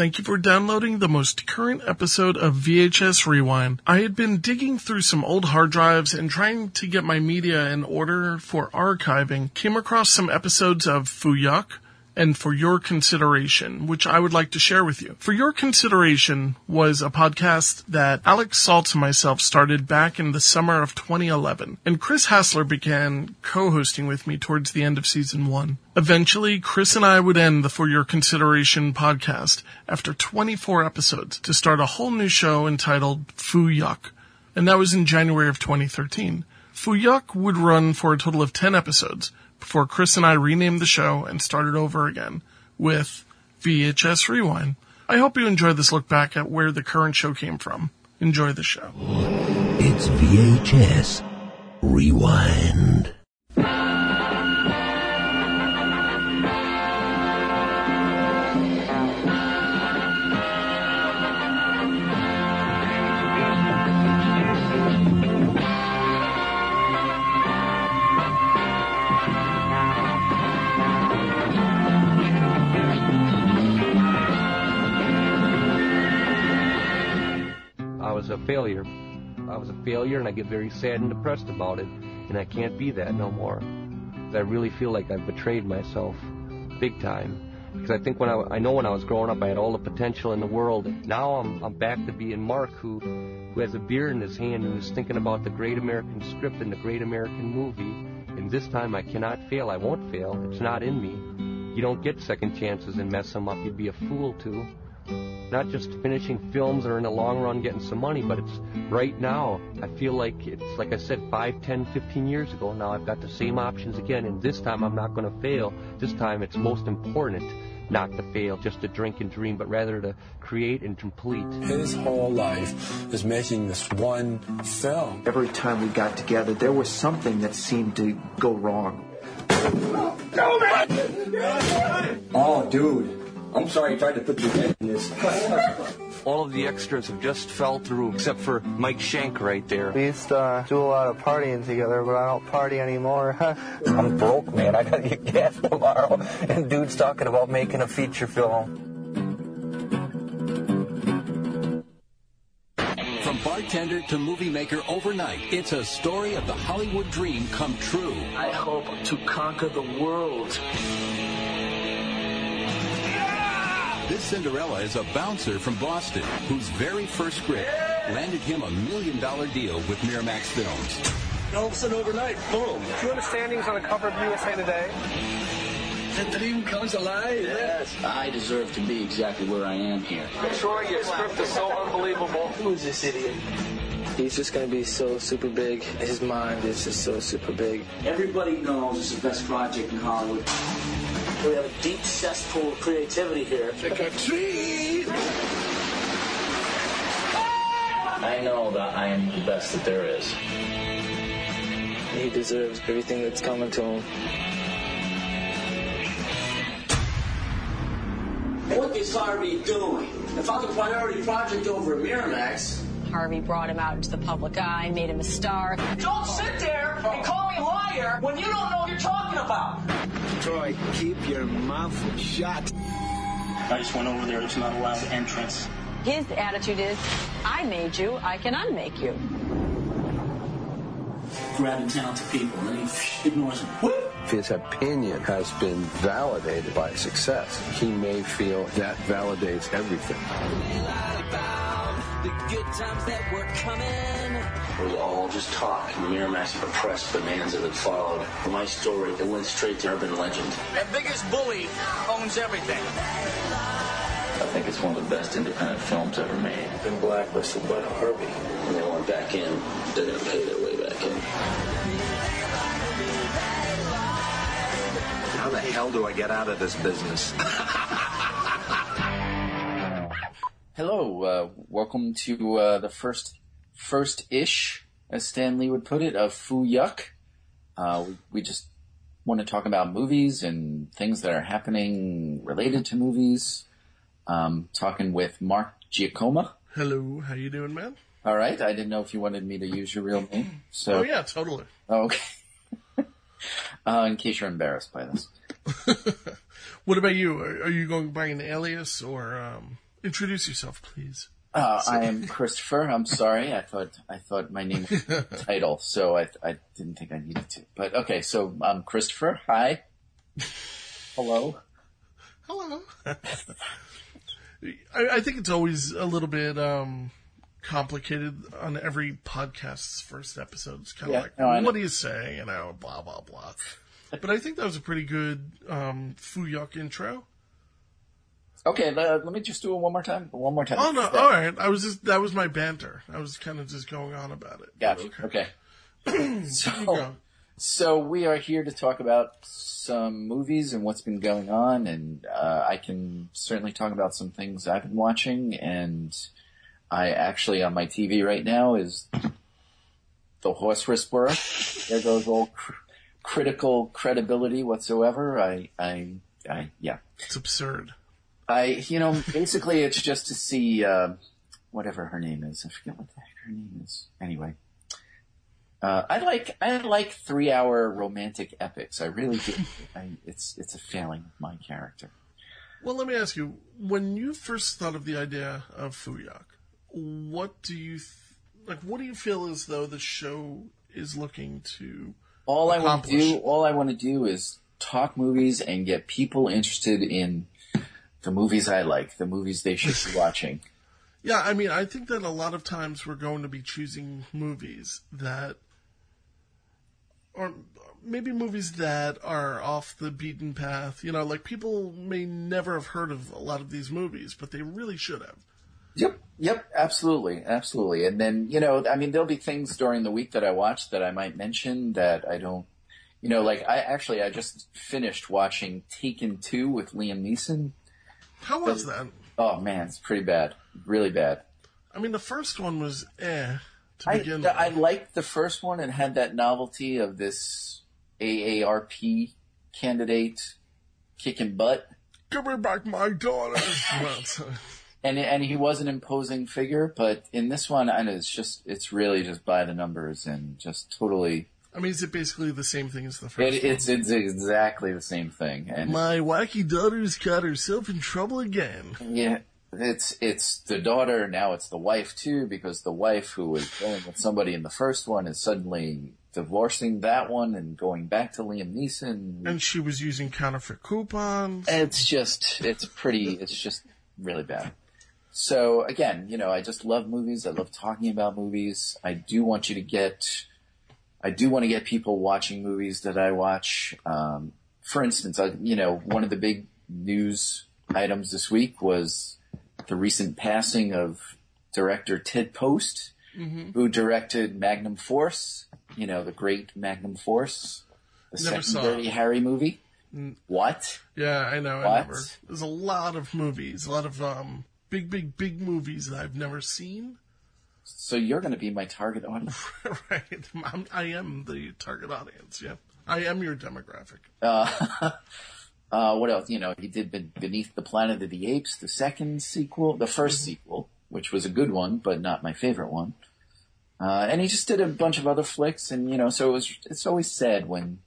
Thank you for downloading the most current episode of VHS Rewind. I had been digging through some old hard drives and trying to get my media in order for archiving. Came across some episodes of Fooyuk, and for your consideration, which I would like to share with you. For your consideration was a podcast that Alex Saltz and myself started back in the summer of 2011, and Chris Hassler began co-hosting with me towards the end of season one. Eventually, Chris and I would end the For Your Consideration podcast after 24 episodes to start a whole new show entitled Foo Yuck, and that was in January of 2013. Fooyuk would run for a total of 10 episodes, before Chris and I renamed the show and started over again with VHS Rewind. I hope you enjoy this look back at where the current show came from. Enjoy the show. It's VHS Rewind. Was a failure. I was a failure, and I get very sad and depressed about it. And I can't be that no more. I really feel like I've betrayed myself, big time. Because I think when I, I know when I was growing up, I had all the potential in the world. Now I'm, I'm back to being Mark, who, who has a beer in his hand and is thinking about the great American script and the great American movie. And this time I cannot fail. I won't fail. It's not in me. You don't get second chances and mess them up. You'd be a fool to not just finishing films or in the long run getting some money, but it's right now. I feel like it's like I said 5, 10, 15 years ago. Now I've got the same options again, and this time I'm not going to fail. This time it's most important not to fail, just to drink and dream, but rather to create and complete. His whole life is making this one film. Every time we got together, there was something that seemed to go wrong. Oh, dude. I'm sorry I tried to put your you in this. All of the extras have just fell through, except for Mike Schank right there. We used to uh, do a lot of partying together, but I don't party anymore. I'm broke, man. I gotta get gas tomorrow. And dude's talking about making a feature film. From bartender to movie maker overnight, it's a story of the Hollywood dream come true. I hope to conquer the world. This Cinderella is a bouncer from Boston whose very first script landed him a million dollar deal with Miramax Films. All of a sudden, overnight, boom. Do you understand he was on the cover of USA Today? The dream comes alive. Yes, I deserve to be exactly where I am here. Troy, your script is so unbelievable. Who's this idiot? He's just going to be so super big. His mind is just so super big. Everybody knows it's the best project in Hollywood. We have a deep cesspool of creativity here. Trick or treat. I know that I am the best that there is. He deserves everything that's coming to him. What is Harvey doing? If I'm the priority project over Miramax, Harvey brought him out into the public eye, made him a star. don't sit there and call me liar when you don't know what you're talking about. Troy, keep your mouth shut. I just went over there. It's not allowed entrance. His attitude is, I made you, I can unmake you. Grabbing talented people and then he ignores them. Whoop! His opinion has been validated by success. He may feel that validates everything. The good times that were coming. We all just talk. Miramax press bonanza that followed. My story, it went straight to urban legend. The biggest bully owns everything. I think it's one of the best independent films ever made. Been blacklisted by Harvey. When they went back in, they're gonna pay their way back in. How the hell do I get out of this business? Hello, uh, welcome to uh, the first first-ish, as Stan Lee would put it, of Foo Yuck. Uh, we, we just want to talk about movies and things that are happening related to movies. Um, talking with Mark Giacomo. Hello, how you doing, man? All right, I didn't know if you wanted me to use your real name. So, oh yeah, totally. Oh, okay. uh, in case you're embarrassed by this. What about you? Are, are you going by an alias or um, Introduce yourself, please. Uh, I am Christopher. I'm sorry. I thought I thought my name was title, so I I didn't think I needed to. But okay, so I'm Christopher. Hi. Hello. Hello. I, I think it's always a little bit um, complicated on every podcast's first episode. It's kind of Yeah, like, no, what do you say? You know, blah blah blah. but I think that was a pretty good um, Fuyuk intro. Okay, le- let me just do it one more time. One more time. Oh no! All right, I was just that was my banter. I was kind of just going on about it. Gotcha. Okay. Okay. So, so we are here to talk about some movies and what's been going on, and uh, I can certainly talk about some things I've been watching. And I actually on my TV right now is the Horse Whisperer. there goes all cr- critical credibility whatsoever. I, I, I, yeah. It's absurd. I, you know, basically it's just to see, uh, whatever her name is. I forget what the heck her name is. Anyway. Uh, I like, I like three hour romantic epics. I really do. I, it's, it's a failing of my character. Well, let me ask you: when you first thought of the idea of Fuyuk, what do you th- like? What do you feel as though the show is looking to All I want to do, all I want to do is talk movies and get people interested in the movies I like, the movies they should be watching. Yeah, I mean, I think that a lot of times we're going to be choosing movies that, or maybe movies that are off the beaten path. You know, like people may never have heard of a lot of these movies, but they really should have. Yep, yep, absolutely, absolutely. And then, you know, I mean, there'll be things during the week that I watch that I might mention that I don't, you know, like I actually, I just finished watching Taken 2 with Liam Neeson. How was that? Oh man, it's pretty bad. Really bad. I mean, the first one was eh to I, begin with. I liked the first one and had that novelty of this AARP candidate kicking butt. Give me back my daughter. And and he was an imposing figure, but in this one, and it's just it's really just by the numbers and just totally. I mean, is it basically the same thing as the first It, it's it's exactly the same thing, and My wacky daughter's got herself in trouble again. yeah, it's it's the daughter now. It's the wife too, because the wife who was going with somebody in the first one is suddenly divorcing that one and going back to Liam Neeson. And she was using counterfeit coupons. It's just, it's pretty, it's just really bad. So again, you know, I just love movies. I love talking about movies. I do want you to get, I do want to get people watching movies that I watch. Um, for instance, I, you know, one of the big news items this week was the recent passing of director Ted Post, Mhm. who directed Magnum Force, you know, the great Magnum Force, the Never second Dirty. Harry movie. Mm. What? Yeah, I know. I What? never. There's a lot of movies, a lot of um, big, big, big movies that I've never seen. So you're going to be my target audience. right. I'm, I am the target audience. Yeah. I am your demographic. Uh, uh, what else? You know, he did Beneath the Planet of the Apes, the second sequel, the 1st sequel, which was a good one, but not my favorite one. Uh, and he just did a bunch of other flicks, and you know, so it was. It's always sad when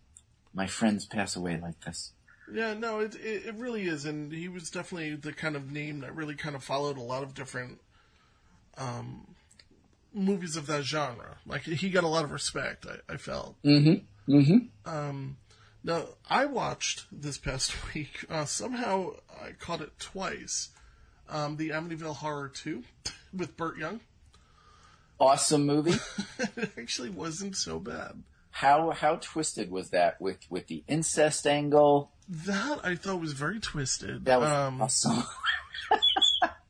my friends pass away like this. Yeah, no, it, it it really is, and he was definitely the kind of name that really kind of followed a lot of different um, movies of that genre. Like he got a lot of respect. I, I felt. Mm-hmm. Mm-hmm. Um, now I watched this past week. Uh, somehow I caught it twice. Um, the Amityville Horror Two with Burt Young. Awesome movie. it actually wasn't so bad. How how twisted was that with with the incest angle? That I thought was very twisted. That was um, awesome.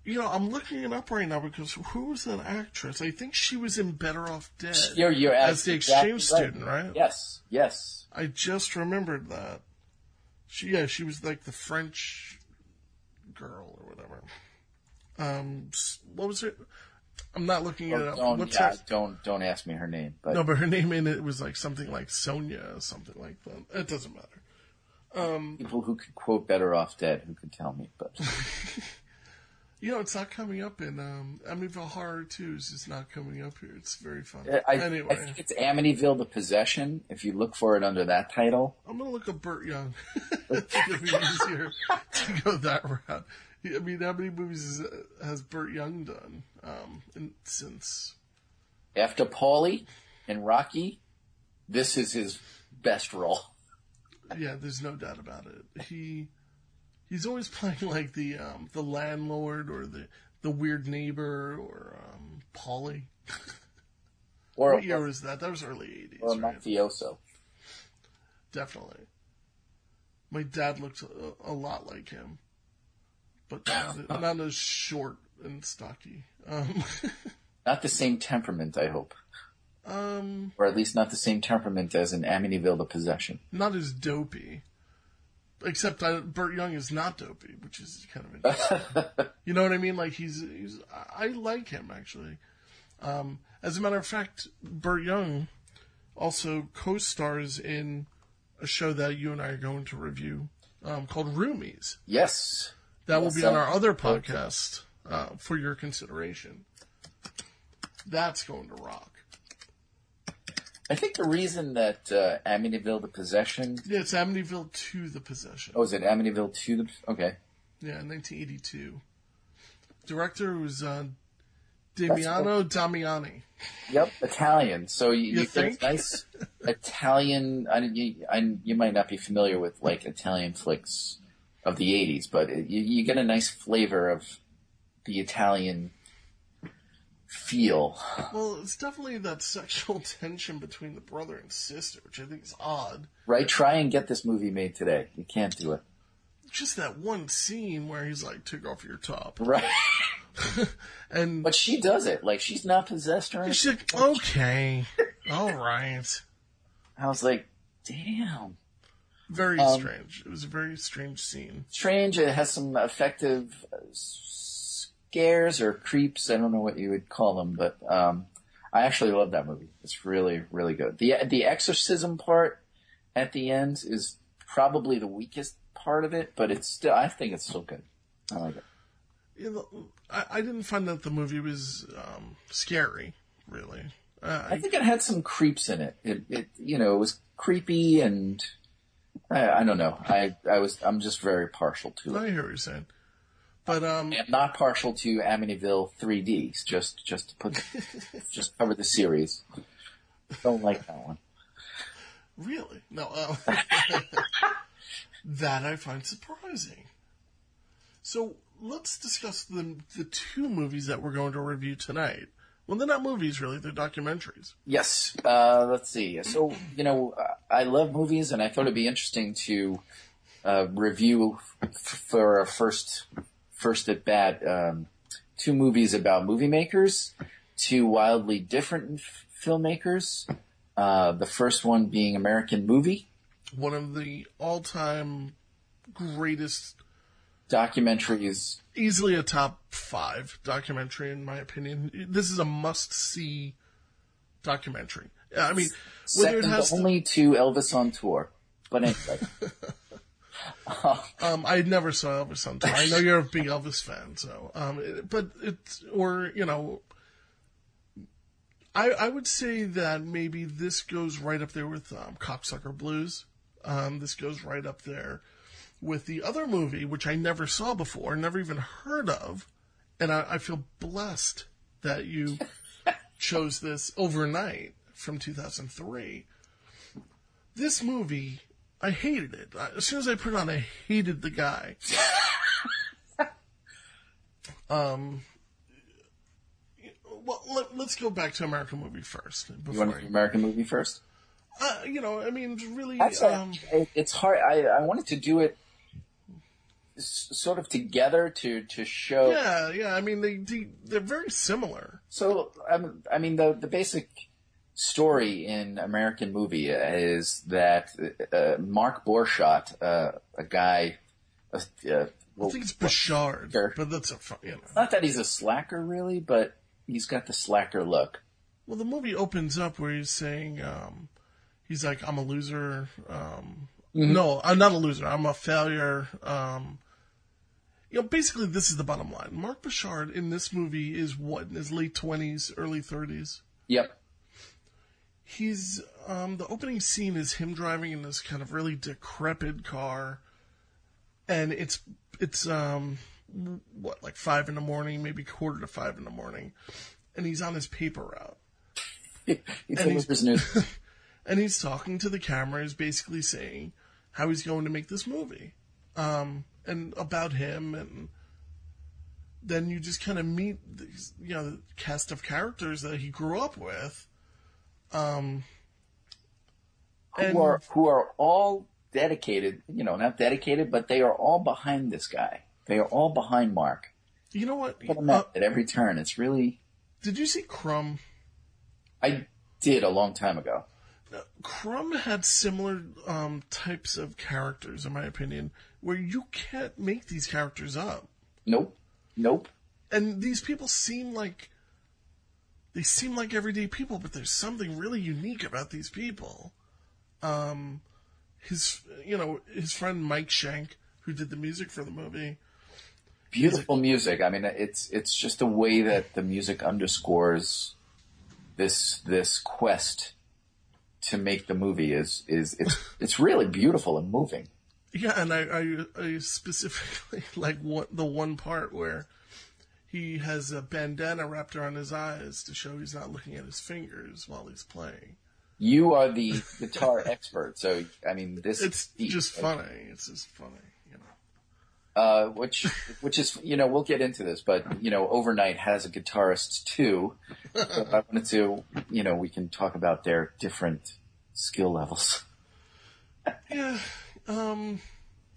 You know, I'm looking it up right now because who was that actress? I think she was in Better Off Dead You're you're as the exactly exchange right. student, right? Yes, yes. I just remembered that. She, yeah, she was like the French girl or whatever. Um, what was it? I'm not looking it up. Don't What's yeah, her? don't don't ask me her name. But No, but her name in it was like something like Sonia, or something like that. It doesn't matter. Um, people who could quote "Better Off Dead" who could tell me. But you know, it's not coming up in um, Amityville Horror 2 is just not coming up here. It's very fun. I, I anyway, think it's Amityville: The Possession. If you look for it under that title, I'm gonna look up Burt Young. gonna be easier to go that route. I mean, how many movies has, has Burt Young done um, in, since? After Paulie and Rocky, this is his best role. Yeah, there's no doubt about it. He he's always playing like the um, the landlord or the the weird neighbor or um, Paulie. Or what year was that? That was early '80s. Or right? mafioso. Definitely. My dad looked a, a lot like him, but not, not as short and stocky. Um, Not the same temperament, I hope. um, Or at least not the same temperament as in Amityville The Possession. not as dopey. Except I, Burt Young is not dopey, which is kind of interesting. you know what I mean? Like he's, he's I like him actually. Um, as a matter of fact, Burt Young also co-stars in a show that you and I are going to review um, called Roomies. Yes. That will Yes, be on our other podcast uh, for your consideration. That's going to rock. I think the reason that uh, Amityville The Possession. Yeah, it's Amityville to the Possession. Oh, is it Amityville 2 The. Okay. Yeah, 1982. Director was uh, Damiano Damiani. Yep, Italian. So you, You you think? nice Italian. I, you, I, you might not be familiar with like Italian flicks of the '80s, but it, you, you get a nice flavor of the Italian feel. Well, it's definitely that sexual tension between the brother and sister, which I think is odd. Right? Try and get this movie made today. You can't do it. Just that one scene where he's like, "Take off your top," Right. and but she does it. Like she's not possessed or anything. she's like, "Okay, all right." I was like, damn. Very Um, strange. It was a very strange scene. Strange. It has some effective uh, scares or creeps. I don't know what you would call them, but um, I actually love that movie. It's really, really good. the The exorcism part at the end is probably the weakest part of it, but it's still. I think it's still good. I like it. You know, I, I didn't find that the movie was um, scary, really. Uh, I think it had some creeps in it. It, it you know, it was creepy and I, I don't know. I, I was, I'm just very partial to I it. hear what you're saying. But um, I'm not partial to Amityville 3D. Just, just to put, just cover the series. Don't like that one. really, no. Uh, that I find surprising. So let's discuss the the two movies that we're going to review tonight. Well, they're not movies, really. They're documentaries. Yes. Uh, let's see. So, you know, I love movies and I thought it'd be interesting to, uh, review f- for a first, first at bat, um, two movies about movie makers, two wildly different f- filmmakers. Uh, the first one being American Movie, One of the all-time greatest, documentaries. easily a top five documentary in my opinion. This is a must-see documentary. I mean, whether it has to- only to Elvis on tour. But anyway. Um, I never saw Elvis on tour. I know you're a big Elvis fan, so um, it, but it's or you know, I I would say that maybe this goes right up there with um, Cocksucker Blues. Um, this goes right up there with the other movie, which I never saw before, never even heard of, and I, I feel blessed that you chose this overnight from 2003. This movie, I hated it. I- As soon as I put it on, I hated the guy. um, well, let, let's go back to American movie first. You want to do American Movie first? Uh, you know, I mean, really, um, it- it's hard. I, I wanted to do it sort of together to to show. yeah, yeah. I mean, they, they they're very similar. So um, I mean, the the basic story in American movie is that uh, Mark Borchardt, uh, a guy, uh, uh, I think it's Bouchard, but that's a fun, you know. not that he's a slacker really, but he's got the slacker look. Well, the movie opens up where he's saying, um, he's like, I'm a loser. Um, No, I'm not a loser. I'm a failure. Um, you know, basically, this is the bottom line. Mark Bouchard in this movie is what, in his late 20s, early 30s? Yep. He's, um, the opening scene is him driving in this kind of really decrepit car. And it's, it's, um, what, like five in the morning, maybe quarter to five in the morning, and he's on his paper route. he and, he's, and he's talking to the camera, he's basically saying how he's going to make this movie, um, and about him, and then you just kind of meet these, you know, the cast of characters that he grew up with, um, who are who are all dedicated, you know, not dedicated, but they are all behind this guy. They are all behind Mark. You know what? Uh, at every turn, it's really. Did you see Crumb? I did a long time ago. Now, Crumb had similar um, types of characters, in my opinion, where you can't make these characters up. Nope. Nope. And these people seem like they seem like everyday people, but there's something really unique about these people. Um, his, you know, his friend Mike Schank, who did the music for the movie. Beautiful music. I mean, it's it's just the way that the music underscores this this quest to make the movie is is it's it's really beautiful and moving. Yeah, and I I, I specifically like what the one part where he has a bandana wrapped around his eyes to show he's not looking at his fingers while he's playing. You are the guitar expert, so I mean this. It's deep, just right? funny. It's just funny, you know. Uh, which, which is, you know, we'll get into this, but you know, Overnight has a guitarist too. So I wanted to, you know, we can talk about their different skill levels. Yeah, um,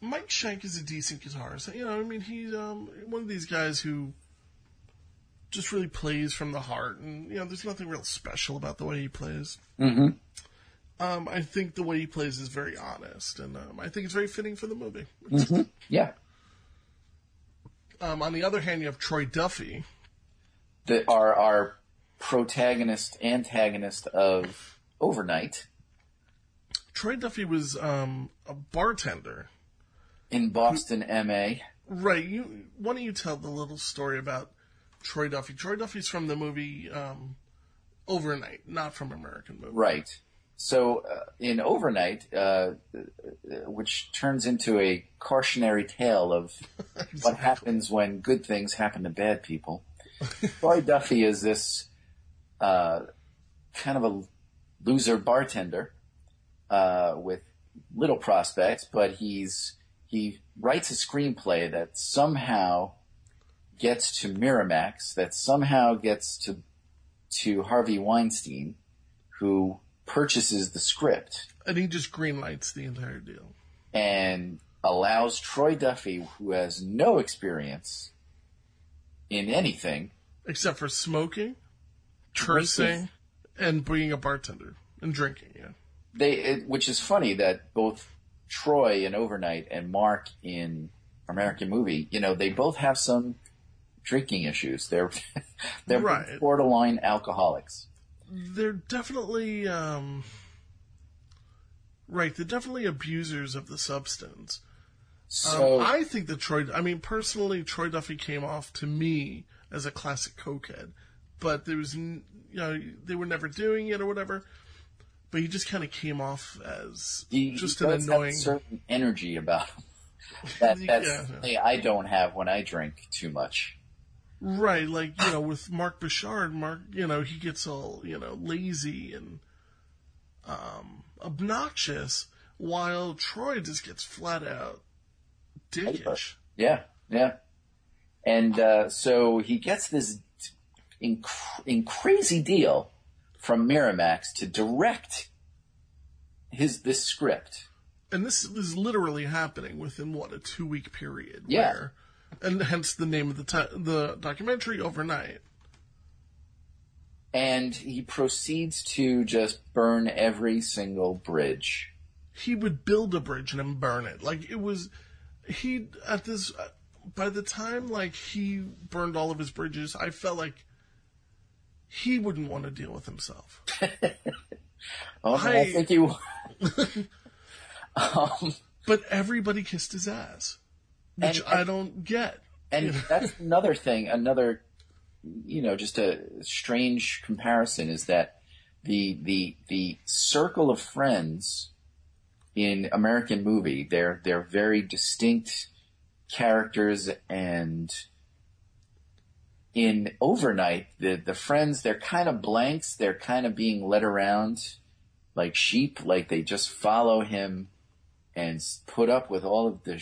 Mike Schank is a decent guitarist. You know, I mean, he's um, one of these guys who just really plays from the heart, and you know, there's nothing real special about the way he plays. Mm-hmm. Um, I think the way he plays is very honest, and um, I think it's very fitting for the movie. Mm-hmm. Yeah. Um, on the other hand, you have Troy Duffy, the our our protagonist antagonist of Overnight. Troy Duffy was um, a bartender in Boston, who, MA. Right. You why don't you tell the little story about Troy Duffy. Troy Duffy's from the movie um, Overnight, not from American Movie. Right. So uh, in Overnight, uh, which turns into a cautionary tale of exactly. what happens when good things happen to bad people, Troy Duffy is this uh, kind of a loser bartender uh, with little prospects, but he's he writes a screenplay that somehow gets to Miramax, that somehow gets to to Harvey Weinstein, who purchases the script. And he just greenlights the entire deal. And allows Troy Duffy, who has no experience in anything except for smoking, cursing, and being a bartender and drinking. Yeah, they. It, which is funny that both Troy in Overnight and Mark in American Movie, you know, they both have some drinking issues. They're they're right. borderline alcoholics. They're definitely um, right. They're definitely abusers of the substance. So um, I think that Troy. I mean, personally, Troy Duffy came off to me as a classic cokehead, but there was you know they were never doing it or whatever. But he just kind of came off as he, just he an annoying certain energy about him. That, that's yeah. I don't have when I drink too much. Right, like, you know, with Mark Bouchard, Mark, you know, he gets all, you know, lazy and um, obnoxious, while Troy just gets flat out dickish. Yeah, yeah. And uh, so he gets this in, in crazy deal from Miramax to direct his this script. And this is literally happening within what a two week period. Yeah. Where and hence the name of the t- the documentary overnight. And he proceeds to just burn every single bridge. He would build a bridge and then burn it. Like it was, he at this by the time like he burned all of his bridges, I felt like he wouldn't want to deal with himself. oh, I, I think you. um, but everybody kissed his ass which and, I don't get. And that's another thing, another, you know, just a strange comparison is that the the the circle of friends in American movie, they're they're very distinct characters and in overnight the the friends they're kind of blanks they're kind of being led around like sheep like they just follow him and put up with all of the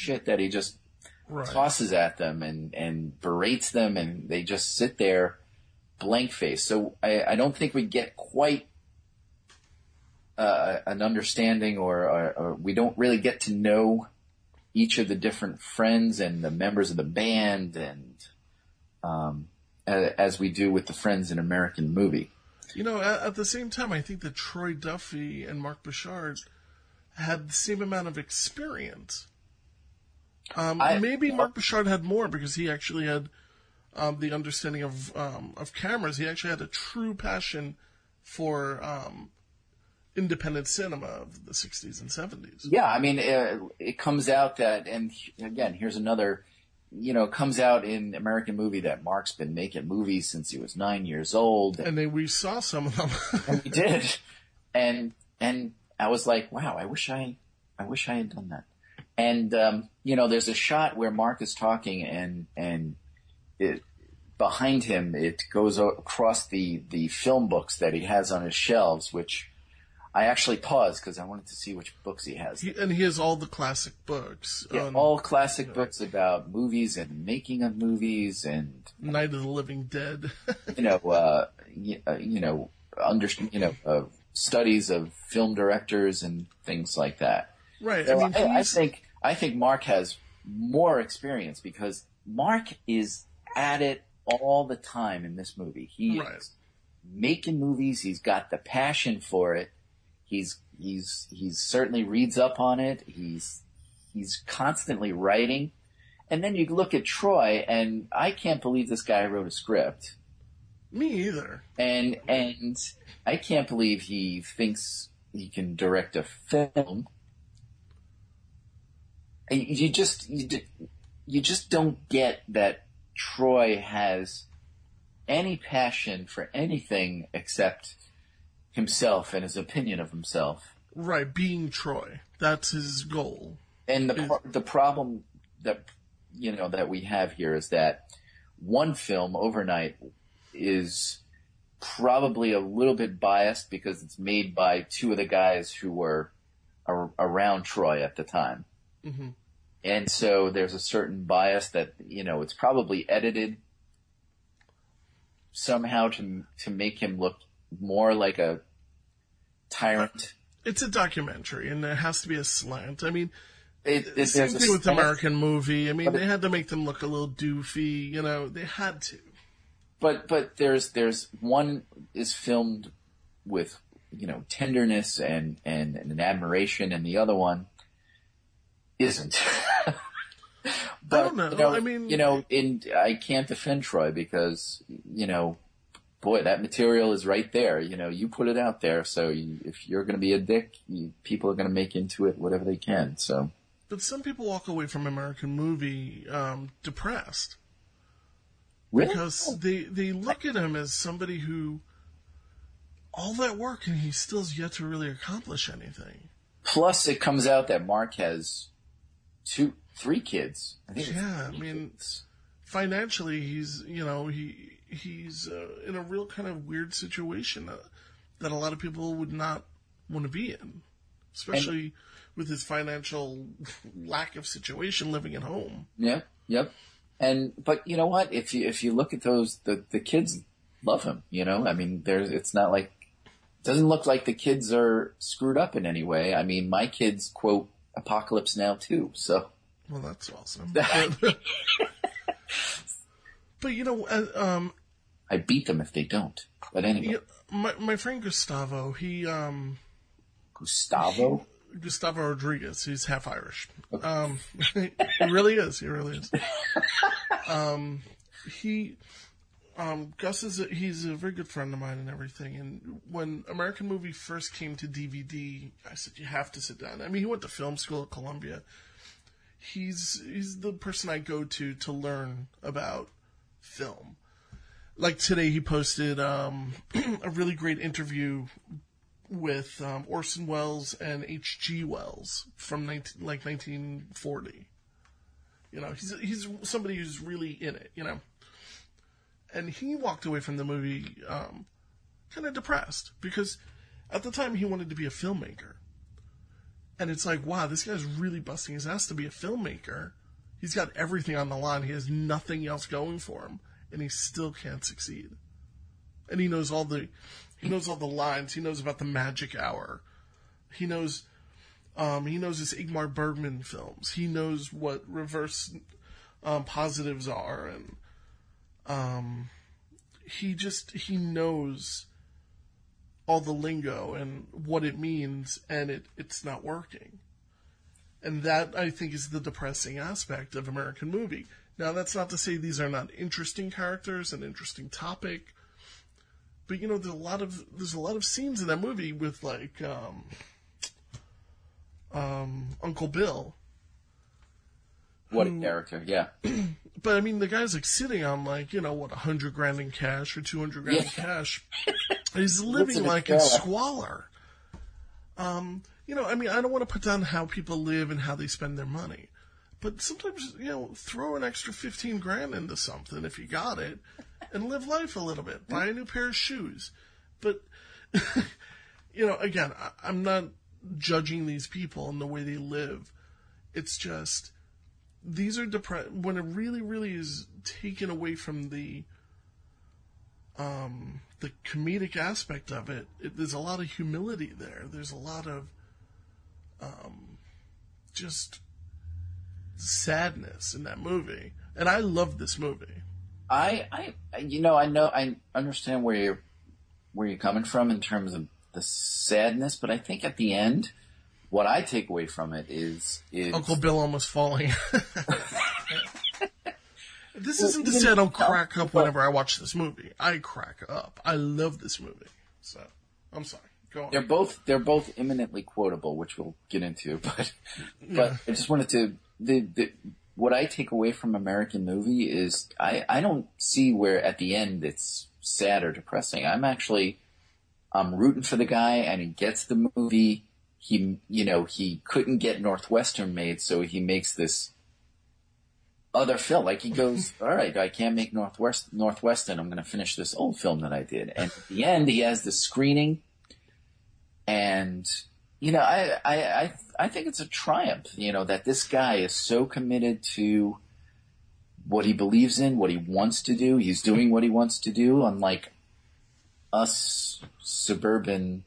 shit that he just Right. tosses at them and and berates them and they just sit there blank face so i i don't think we get quite uh, an understanding or, or, or we don't really get to know each of the different friends and the members of the band and um, as we do with the friends in American movie. You know, at, at the same time, I think that Troy Duffy and Mark Bouchard had the same amount of experience. Um, I- maybe Mark Bouchard had more because he actually had um, the understanding of um, of cameras. He actually had a true passion for um, independent cinema of the '60s and '70s. Yeah, I mean, uh, it comes out that, and again, here's another, you know, it comes out in American movie that Mark's been making movies since he was nine years old. And then we saw some of them. and we did. And, and I was like, wow, I wish I, I wish I had done that. And, um, you know, there's a shot where Mark is talking and, and it, behind him, it goes across the, the film books that he has on his shelves, which I actually paused because I wanted to see which books he has. He, and he has all the classic books. Yeah, um, all classic books about movies and making of movies and Night of the Living Dead. you know, uh, you, uh, you know, under, you know, uh, studies of film directors and things like that. Right. So I mean, I, I think I think Mark has more experience because Mark is at it all the time in this movie. He is making movies. He's got the passion for it. He's he's he's certainly reads up on it. He's he's constantly writing. And then you look at Troy, and I can't believe this guy wrote a script. Me either. And and I can't believe he thinks he can direct a film. You just you, you just don't get that Troy has any passion for anything except himself and his opinion of himself. Right, being Troy. That's his goal. And the pro- the problem that you know that we have here is that one film overnight is probably a little bit biased because it's made by two of the guys who were ar- around Troy at the time. hmm And so there's a certain bias that, you know, it's probably edited somehow to, to make him look more like a tyrant. It's a documentary, and there has to be a slant. I mean, It, it- same thing with slant- American movie. I mean, But they it- had to make them look a little doofy. You know, they had to. But, but there's, there's one is filmed with, you know, tenderness and, and, and an admiration and the other one isn't. but, know. You know, I mean- you know, in, I can't defend Troy because, you know, boy, that material is right there. You know, you put it out there. So you, if you're going to be a dick, you, people are going to make into it whatever they can. So But some people walk away from American movie um, depressed Really? because they they look at him as somebody who all that work and he still has yet to really accomplish anything. plus it comes out that Mark has two, three kids. I think Yeah, I mean, kids. financially, he's you know he he's uh, in a real kind of weird situation uh, that a lot of people would not want to be in, especially with his financial lack of situation living at home. Yep, yep. And but you know what? If you if you look at those, the the kids love him. You know, I mean, there's it's not like doesn't look like the kids are screwed up in any way. I mean, my kids quote Apocalypse Now too. So Well, that's awesome. but, you know, uh, um, I beat them if they don't. But anyway, my my friend Gustavo, he um, Gustavo. Gustavo Rodriguez. He's half Irish. Um, he really is. He really is. Um, he, um, Gus is a, he's a very good friend of mine and everything. And when American Movie first came to DVD, I said you have to sit down. I mean, he went to film school at Columbia. He's he's the person I go to to learn about film. Like today, he posted um, a really great interview with um, Orson Welles and H.G. Wells from 19, like 1940. You know, he's he's somebody who's really in it. You know, and he walked away from the movie um, kind of depressed because at the time he wanted to be a filmmaker, and it's like, wow, this guy's really busting his ass to be a filmmaker. He's got everything on the line. He has nothing else going for him, and he still can't succeed. And he knows all the he knows all the lines. He knows about the magic hour. He knows um, he knows his Ingmar Bergman films. He knows what reverse um, positives are, and um, he just he knows all the lingo and what it means, and it it's not working. And that I think is the depressing aspect of American movie. Now that's not to say these are not interesting characters, an interesting topic, but you know there's a lot of there's a lot of scenes in that movie with like um, um, Uncle Bill. What a character, yeah. But I mean, the guy's like sitting on like you know what, a hundred grand in cash or two hundred grand in cash. He's living like in squalor. Um, you know, I mean, I don't want to put down how people live and how they spend their money, but sometimes you know, throw an extra fifteen grand into something if you got it, and live life a little bit. Buy a new pair of shoes, but you know, again, I, I'm not judging these people and the way they live. It's just these are depressed when it really, really is taken away from the um the comedic aspect of it, it. There's a lot of humility there. There's a lot of um just sadness in that movie, and I love this movie. I, I, you know, I know, I understand where you're, where you're coming from in terms of the sadness, but I think at the end, what I take away from it is, is Uncle Bill almost falling. this isn't to say I don't crack up whenever I watch this movie. I crack up. I love this movie. So I'm sorry. Go on. they're both they're both eminently quotable, which we'll get into. But but I just wanted to the, the what I take away from American movie is I I don't see where at the end it's sad or depressing. I'm actually I'm rooting for the guy, and he gets the movie. He you know he couldn't get Northwestern made, so he makes this other film. Like he goes, all right, I can't make Northwest Northwestern. I'm going to finish this old film that I did. And at the end, he has the screening, and you know, I I I, I think it's a triumph. You know that this guy is so committed to what he believes in, what he wants to do. He's doing what he wants to do, unlike us suburban.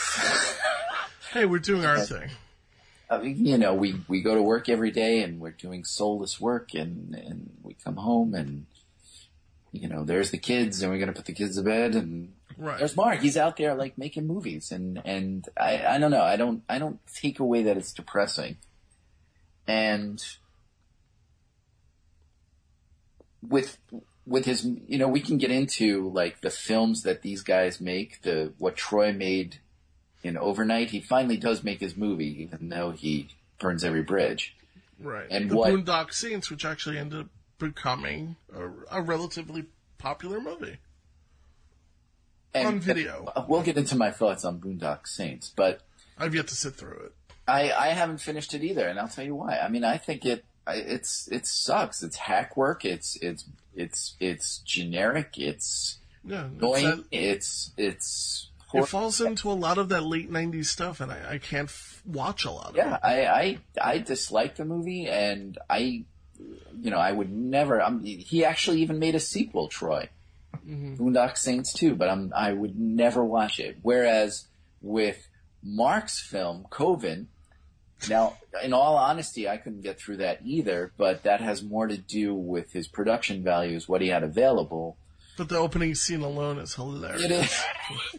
Hey, we're doing our thing. You know, we, we go to work every day and we're doing soulless work and, and we come home and, you know, there's the kids and we're going to put the kids to bed and Right. there's Mark. He's out there like making movies and, and I, I don't know. I don't, I don't take away that it's depressing. And with, with his, you know, we can get into like the films that these guys make, the, what Troy made in Overnight. He finally does make his movie, even though he burns every bridge. Right. And the what- Boondock Saints, which actually ended up becoming a, a relatively popular movie. And On video. We'll get into my thoughts on Boondock Saints, but I've yet to sit through it. I, I haven't finished it either, and I'll tell you why. I mean, I think it I- it's it sucks. It's hack work. It's it's it's it's generic. It's Yeah, it's annoying. that- It's it's It falls into a lot of that late '90s stuff, and I, I can't f- watch a lot of yeah. it. I, I I dislike the movie, and I you know I would never. I'm, he actually even made a sequel, Troy. Mm-hmm. Boondock Saints too, but I'm I would never watch it. Whereas with Mark's film Coven, now in all honesty, I couldn't get through that either. But that has more to do with his production values, what he had available. But the opening scene alone is hilarious. It is,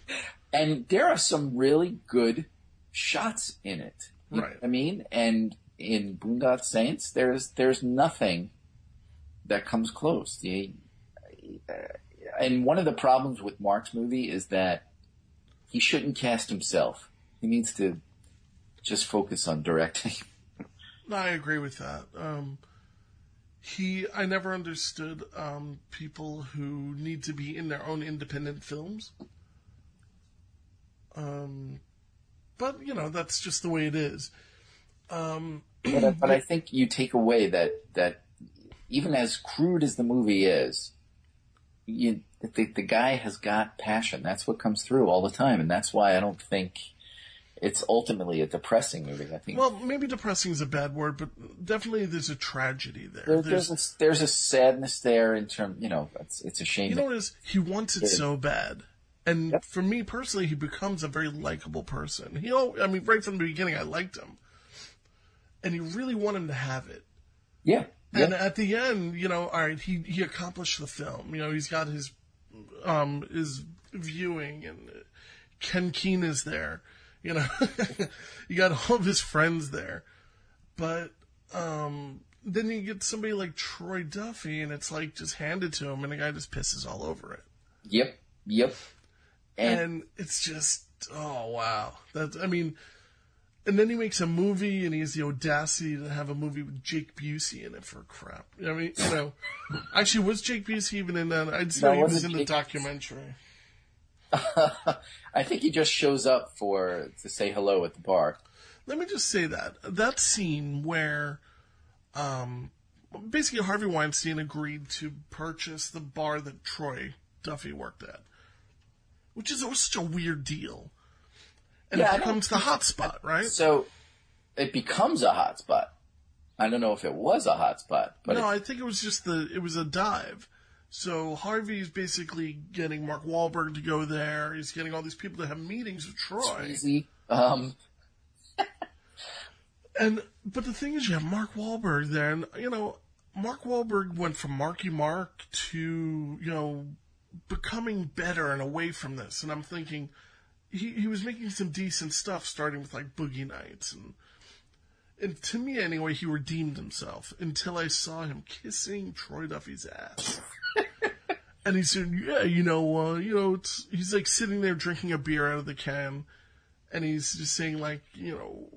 and there are some really good shots in it. Right. I mean, and in Boondock Saints, there's there's nothing that comes close. The, and one of the problems with Mark's movie is that he shouldn't cast himself. He needs to just focus on directing. No, I agree with that. Um, he, I never understood um, people who need to be in their own independent films. Um, but you know that's just the way it is. Um, but, but I think you take away that that even as crude as the movie is, you, the, the guy has got passion. That's what comes through all the time, and that's why I don't think it's ultimately a depressing movie. I think. Well, maybe depressing is a bad word, but definitely there's a tragedy there. There, there's, a, there's a sadness there in terms, you know, it's, it's a shame. You know what it is? He wants it so bad. And yep. for me personally, he becomes a very likable person. He, I mean, right from the beginning, I liked him. And he really wanted him to have it. Yeah. And at the end, you know, all right, he, he accomplished the film. You know, he's got his, um, his viewing and Ken Keene is there. You know, you got all of his friends there. But, um, then you get somebody like Troy Duffy and it's like just handed to him and the guy just pisses all over it. Yep. Yep. And, it's just, oh wow. That, I mean, and then he makes a movie and he has the audacity to have a movie with Jake Busey in it for crap. I mean, you know, actually was Jake Busey even in that? I'd say no, he was in Jake the documentary. I think he just shows up for to say hello at the bar. Let me just say that that scene where, um, basically Harvey Weinstein agreed to purchase the bar that Troy Duffy worked at, which is such a weird deal, and yeah, it becomes the hotspot, right? So it becomes a hotspot. I don't know if it was a hotspot, but no, it, I think it was just the it was a dive. So Harvey's basically getting Mark Wahlberg to go there. He's getting all these people to have meetings with Troy. Easy. Um. and but the thing is, you have Mark Wahlberg there, and you know, Mark Wahlberg went from Marky Mark to you know becoming better and away from this. And I'm thinking he he was making some decent stuff, starting with like Boogie Nights and. And to me, anyway, he redeemed himself until I saw him kissing Troy Duffy's ass. And he said, "Yeah, you know, uh, you know, it's." He's like sitting there drinking a beer out of the can, and he's just saying, like, you know,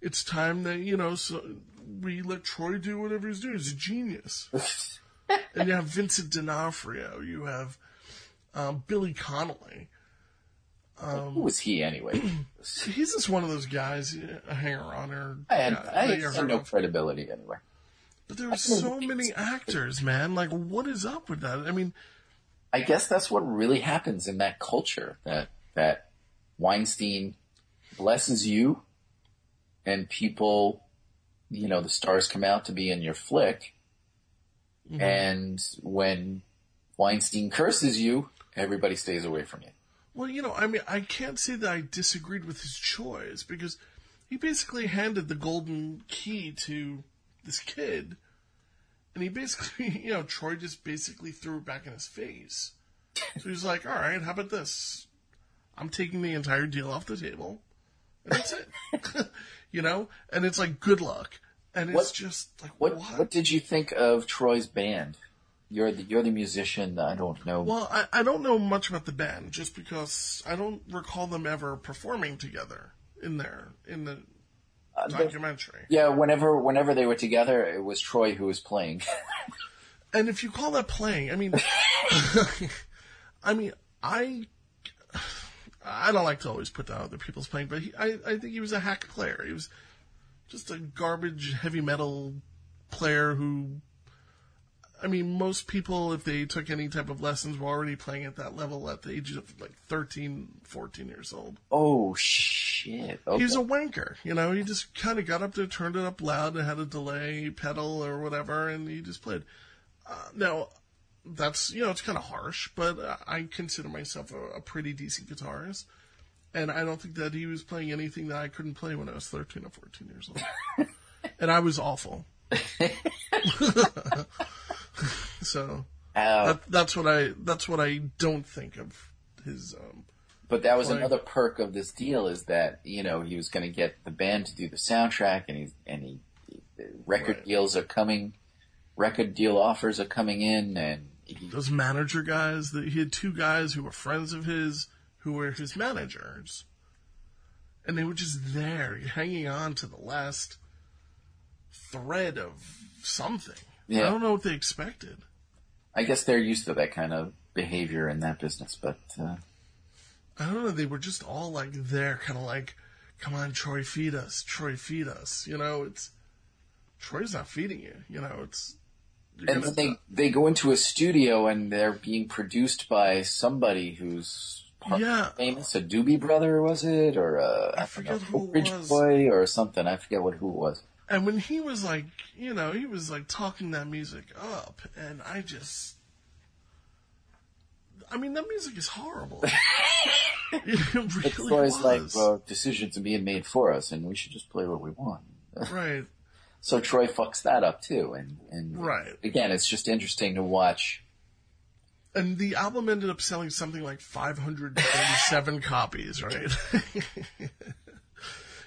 it's time that you know, so we let Troy do whatever he's doing. He's a genius. and you have Vincent D'Onofrio. You have um, Billy Connolly. Um, Who was he anyway? he's just one of those guys, a hanger on or. I had, yeah, I had, had no credibility anyway. But there are so many actors, man. Like, what is up with that? I mean, I guess that's what really happens in that culture that, that Weinstein blesses you and people, you know, the stars come out to be in your flick. Mm-hmm. And when Weinstein curses you, everybody stays away from you. Well, you know, I mean, I can't say that I disagreed with his choice because he basically handed the golden key to this kid and he basically, you know, Troy just basically threw it back in his face. So he's like, all right, how about this? I'm taking the entire deal off the table. And that's it. you know? And it's like, good luck. And it's what, just like, what, what? What did you think of Troy's band? You're the, you're the musician. I don't know. Well, I, I don't know much about the band just because I don't recall them ever performing together in there, in the uh, documentary. yeah, whenever whenever they were together, it was Troy who was playing. and if you call that playing, I mean, I mean, I I don't like to always put down other people's playing, but he, I I think he was a hack player. He was just a garbage heavy metal player who I mean, most people, if they took any type of lessons, were already playing at that level at the age of like 13, 14 years old. Oh, shit. Okay. He's a wanker, you know, he just kind of got up there, turned it up loud, and had a delay pedal or whatever, and he just played. Uh, now, that's, you know, it's kind of harsh, but I consider myself a, a pretty decent guitarist. And I don't think that he was playing anything that I couldn't play when I was 13 or 14 years old. and I was awful. so uh, that, that's what I that's what I don't think of his. Um, but that was playing. another perk of this deal is that you know he was going to get the band to do the soundtrack, and he and he record right. deals are coming, record deal offers are coming in, and he, those manager guys. That he had two guys who were friends of his who were his managers, and they were just there, hanging on to the last thread of something. Yeah. I don't know what they expected. I guess they're used to that kind of behavior in that business, but uh... I don't know. They were just all like there, kind of like, "Come on, Troy, feed us, Troy, feed us." You know, it's Troy's not feeding you. You know, it's. And then they they go into a studio and they're being produced by somebody who's Yeah. famous, a Doobie Brother was it, or a I forget know, who it was. Boy or something. I forget what who it was. And when he was like, you know, he was like talking that music up, and I just. I mean, that music is horrible. it really It's always was. like well, decisions are being made for us, and we should just play what we want. right. So Troy fucks that up too, and and Right. again, it's just interesting to watch. And the album ended up selling something like 537 copies, right?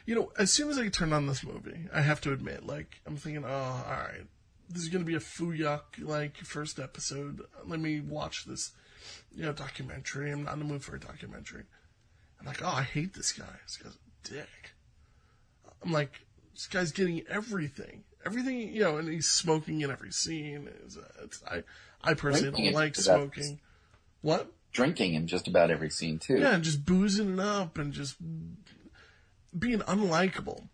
You know, as soon as I turned on this movie, I have to admit, like, I'm thinking, oh, alright, this is gonna be a Fuyuk, like, first episode. Let me watch this, you know, documentary. I'm not in the mood for a documentary. I'm like, oh, I hate this guy. This guy's a dick. I'm like, this guy's getting everything. Everything, you know, and he's smoking in every scene. It's, it's, I, I personally Drinking don't like smoking. What? Drinking in just about every scene too. Yeah, and just boozing it up and just being unlikable.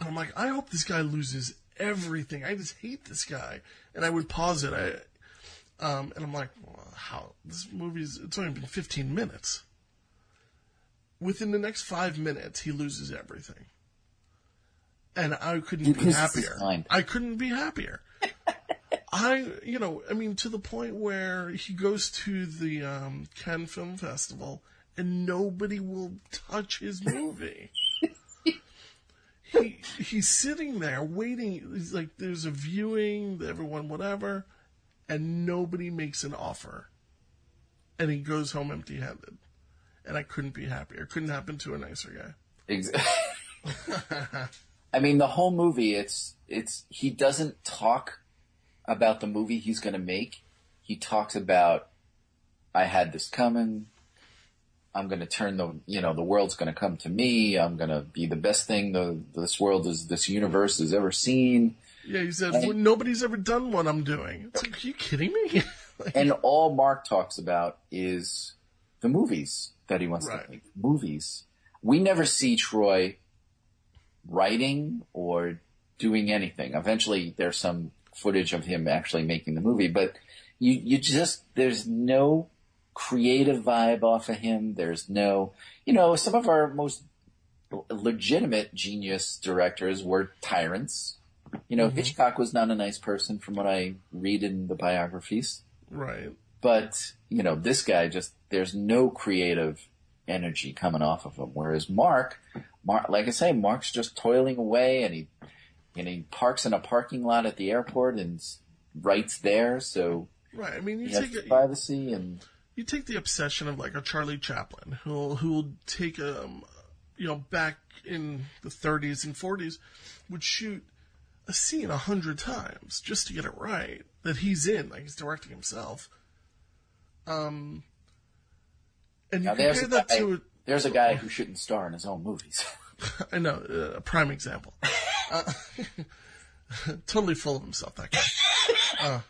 And I'm like, I hope this guy loses everything. I just hate this guy. And I would pause it. I, um, and I'm like, well, how this movie's it's only been 15 minutes. Within the next five minutes, he loses everything. And I couldn't be happier. I couldn't be happier. I, you know, I mean, to the point where he goes to the um, Cannes Film Festival and nobody will touch his movie. he he's sitting there waiting. He's like, there's a viewing, everyone, whatever, and nobody makes an offer. And he goes home empty-handed. And I couldn't be happier. Couldn't happen to a nicer guy. Exactly. I mean, the whole movie, it's, it's, he doesn't talk about the movie he's gonna make. He talks about, I had this coming. I'm gonna turn the, you know, the world's gonna come to me. I'm gonna be the best thing the, this world is, this universe has ever seen. Yeah, he said, well, nobody's ever done what I'm doing. It's like, are you kidding me? And all Mark talks about is the movies that he wants Right. to make. Movies. We never see Troy writing or doing anything. Eventually there's some footage of him actually making the movie, but you, you just, there's no creative vibe off of him. There's no, you know, some of our most legitimate genius directors were tyrants. You know, mm-hmm. Hitchcock was not a nice person from what I read in the biographies. right. But, you know, this guy just, there's no creative energy coming off of him. Whereas Mark, Mark, like I say, Mark's just toiling away and he, and he parks in a parking lot at the airport and writes there. So Right. I mean, you take privacy and you take the obsession of like a Charlie Chaplin who'll who'll take um you know back in the 30s and 40s would shoot a scene a hundred times just to get it right that he's in like he's directing himself. Um and you now there's compare a, that guy, to there's a guy who shouldn't star in his own movies. I know uh, a prime example. Uh, totally full of himself that guy. Uh,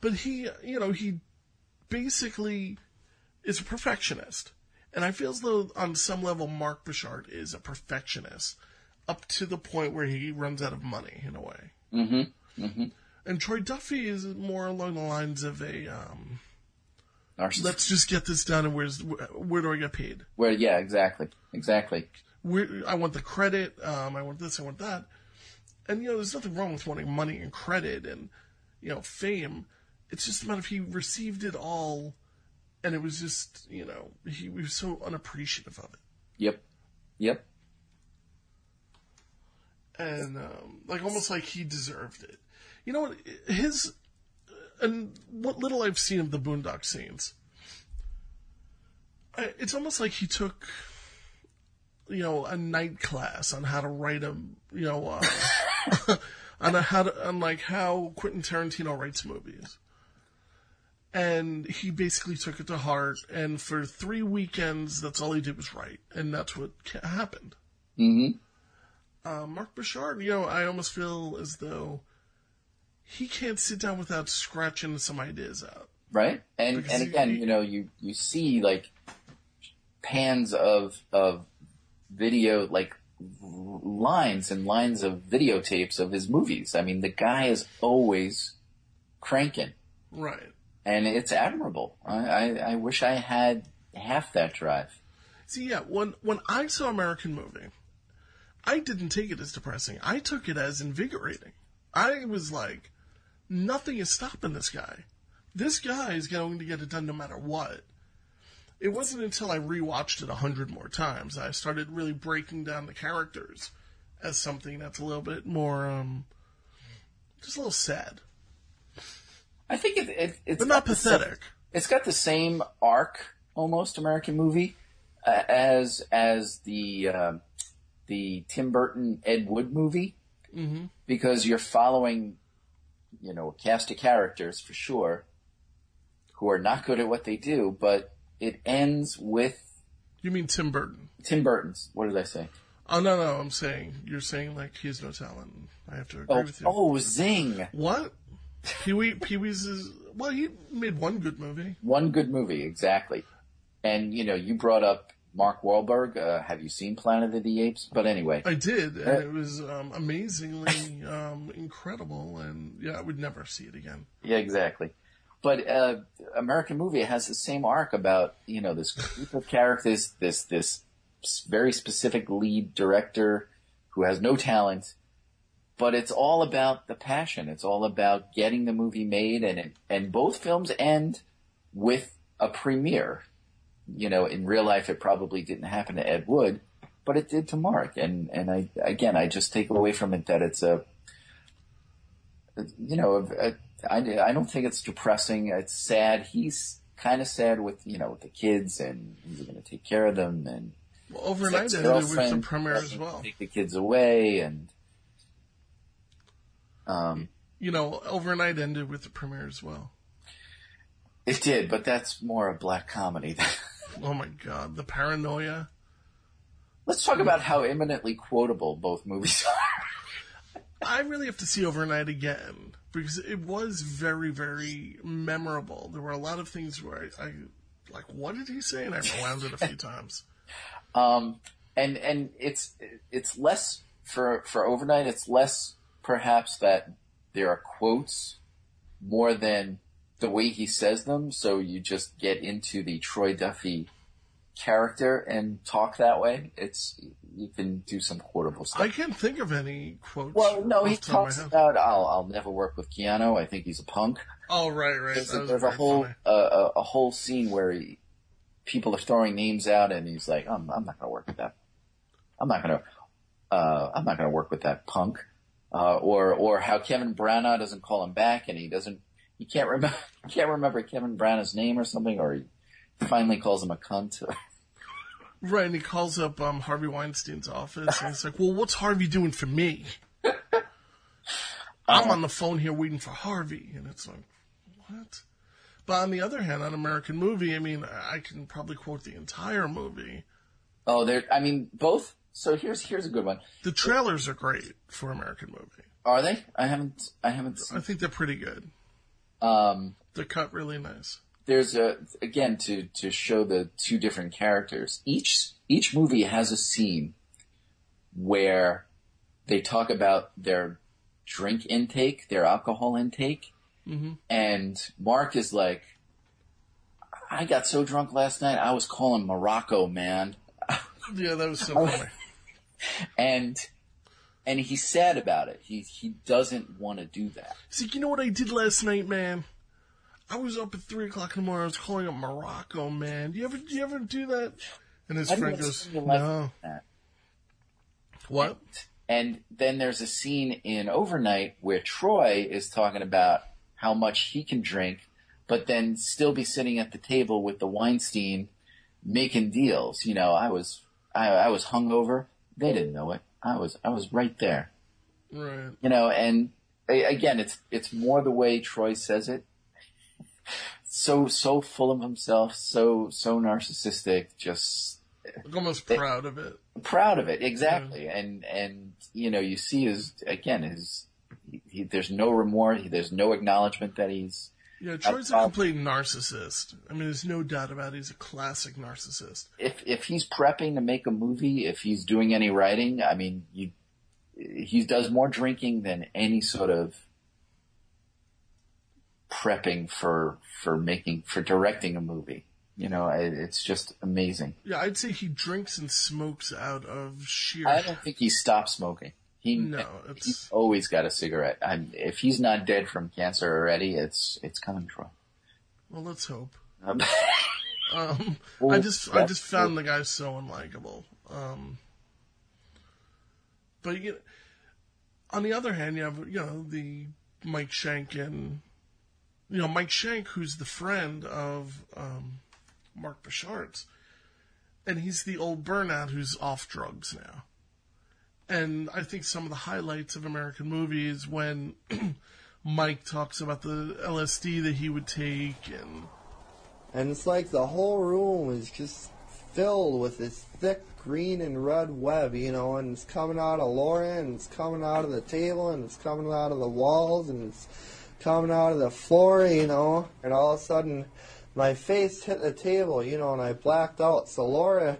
but he you know he basically is a perfectionist. And I feel as though on some level Mark Borchardt is a perfectionist up to the point where he runs out of money in a way. mm-hmm. Mm-hmm. And Troy Duffy is more along the lines of a um, let's just get this done and where's where do I get paid? Where, yeah, exactly. Exactly. Where, I want the credit, um, I want this, I want that. And you know, there's nothing wrong with wanting money and credit and you know, fame. It's just a matter of he received it all and it was just, you know, he was so unappreciative of it. Yep. Yep. and um, like almost like he deserved it. You know what? His and what little I've seen of the Boondock Saints, I, it's almost like he took, you know, a night class on how to write a, you know, uh, on a, how to on like how Quentin Tarantino writes movies. And he basically took it to heart, and for three weekends, that's all he did was write, and that's what happened Mm-hmm. uh, Mark Borchardt, you know, I almost feel as though he can't sit down without scratching some ideas out. Right. And Because and again, he- you know, you you see like pans of of video, like lines and lines of videotapes of his movies. I mean, the guy is always cranking, Right. And it's admirable. I, I, I wish I had half that drive. See, yeah, when when I saw American Movie, I didn't take it as depressing. I took it as invigorating. I was like, nothing is stopping this guy. This guy is going to get it done no matter what. It wasn't until I rewatched it a hundred more times I started really breaking down the characters as something that's a little bit more, um, just a little sad. I think it, it, it's But not got the same- pathetic. it's got the same arc, almost American movie, uh, as as the uh, the Tim Burton Ed Wood movie, Mm-hmm. because you're following, you know, a cast of characters for sure, who are not good at what they do, but it ends with You mean Tim Burton? Tim Burton's. What did I say? Oh no, no, I'm saying you're saying like he has no talent. I have to agree Oh, with you. oh, zing! What? Pee Wee Pee Wee's is well, he made one good movie. One good movie, exactly. And you know, you brought up Mark Wahlberg. Uh, have you seen Planet of the Apes? But anyway, I did, and Uh, it was um, amazingly um, incredible. And yeah, I would never see it again. Yeah, exactly. But uh, American Movie has the same arc about you know this group of characters, this this very specific lead director who has no talent, but it's all about the passion. It's all about getting the movie made, and and both films end with a premiere. You know, in real life, it probably didn't happen to Ed Wood, but it did to Mark. And and I again, I just take away from it that it's a you know, a, uh, I, I don't think it's depressing. It's sad. He's kind of sad with, you know, with the kids and he's going to take care of them and Well, overnight his ended with the premiere as well. Take the kids away and, um, You know, overnight ended with the premiere as well. it did, but that's more a black comedy. Oh my god, the paranoia. Let's talk about how eminently quotable both movies are. I really have to see overnight again because it was very, very memorable. There were a lot of things where I, I like, what did he say? And I rewound it a few times. Um, and and it's it's less for for overnight. It's less perhaps that there are quotes more than the way he says them. So you just get into the Troy Duffy character and talk that way. It's you can do some quotable stuff. I can't think of any quotes. well, no, he off the top of my talks about I'll I'll never work with Keanu. I think he's a punk. Oh, right, right. There's, a, there's a whole uh, a, a whole scene where he, people are throwing names out, and he's like, "I'm I'm not going to work with that. I'm not going to uh, I'm not going to work with that punk." Uh, or or how Kevin Branagh doesn't call him back, and he doesn't he can't remember can't remember Kevin Branagh's name or something, or he finally calls him a cunt. Right, and he calls up um, Harvey Weinstein's office, and he's like, "Well, what's Harvey doing for me? I'm on the phone here waiting for Harvey," and it's like, "What?" But on the other hand, on American Movie, I mean, I can probably quote the entire movie. oh, there. I mean, both. So here's here's a good one. The trailers are great for American Movie. Are they? I haven't I haven't seen. I think they're pretty good. Um, They're cut really nice. there's a again to to show the two different characters. Each each movie has a scene where they talk about their drink intake, their alcohol intake, Mm-hmm. and Mark is like, "I got so drunk last night, I was calling Morocco, man," Yeah, that was so funny. and and he's sad about it. He he doesn't want to do that. See, you know what I did last night, man? I was up at three o'clock in the morning. I was calling up Morocco, man. Do you ever, do you ever do that? And his you friend goes, explain your life "No." What? And then there's a scene in Overnight where Troy is talking about how much he can drink, but then still be sitting at the table with the Weinstein making deals. You know, I was, I, I was hungover. They didn't know it. I was, I was right there. Right. You know, and again, it's, it's more the way Troy says it. So, so full of himself, so, so narcissistic, just Like almost eh, proud of it. proud of it exactly and and you know you see his again his he, he, there's no remorse he, there's no acknowledgement that he's Yeah, Troy's a complete narcissist. I mean, there's no doubt about it. He's a classic narcissist. If if he's prepping to make a movie, if he's doing any writing, I mean, you, he does more drinking than any sort of prepping for for making for directing a movie. You know, it, it's just amazing. Yeah, I'd say he drinks and smokes out of sheer. I don't think he stopped smoking. He No, he's always got a cigarette. I'm, if he's not dead from cancer already, it's it's coming, Troy. Well, let's hope. Um, Um, I just I just found the guy so unlikable. Um, but you on the other hand, you have you know the Mike Schank and you know Mike Schank, who's the friend of um, Mark Borchardt's, and he's the old burnout who's off drugs now. And I think some of the highlights of American movies when Mike talks about the LSD that he would take and And it's like the whole room is just filled with this thick green and red web, you know, and it's coming out of Laura, and it's coming out of the table, and it's coming out of the walls, and it's coming out of the floor, you know, and all of a sudden my face hit the table, you know, and I blacked out. So Laura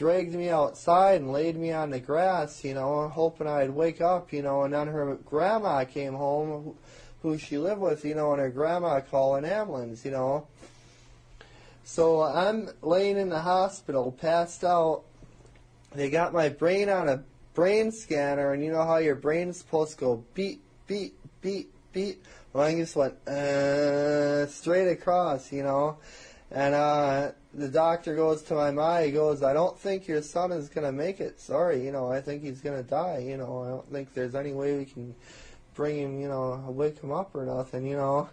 dragged me outside and laid me on the grass, you know, hoping I'd wake up, you know, and then her grandma came home, who she lived with, you know, and her grandma called an ambulance, you know. So I'm laying in the hospital, passed out. They got my brain on a brain scanner, and you know how your brain's supposed to go beat, beat, beat, beat. Mine just went uh, straight across, you know. And uh, the doctor goes to my ma. He goes, "I don't think your son is gonna make it. Sorry, you know. I think he's gonna die. You know. I don't think there's any way we can bring him, you know, wake him up or nothing, you know."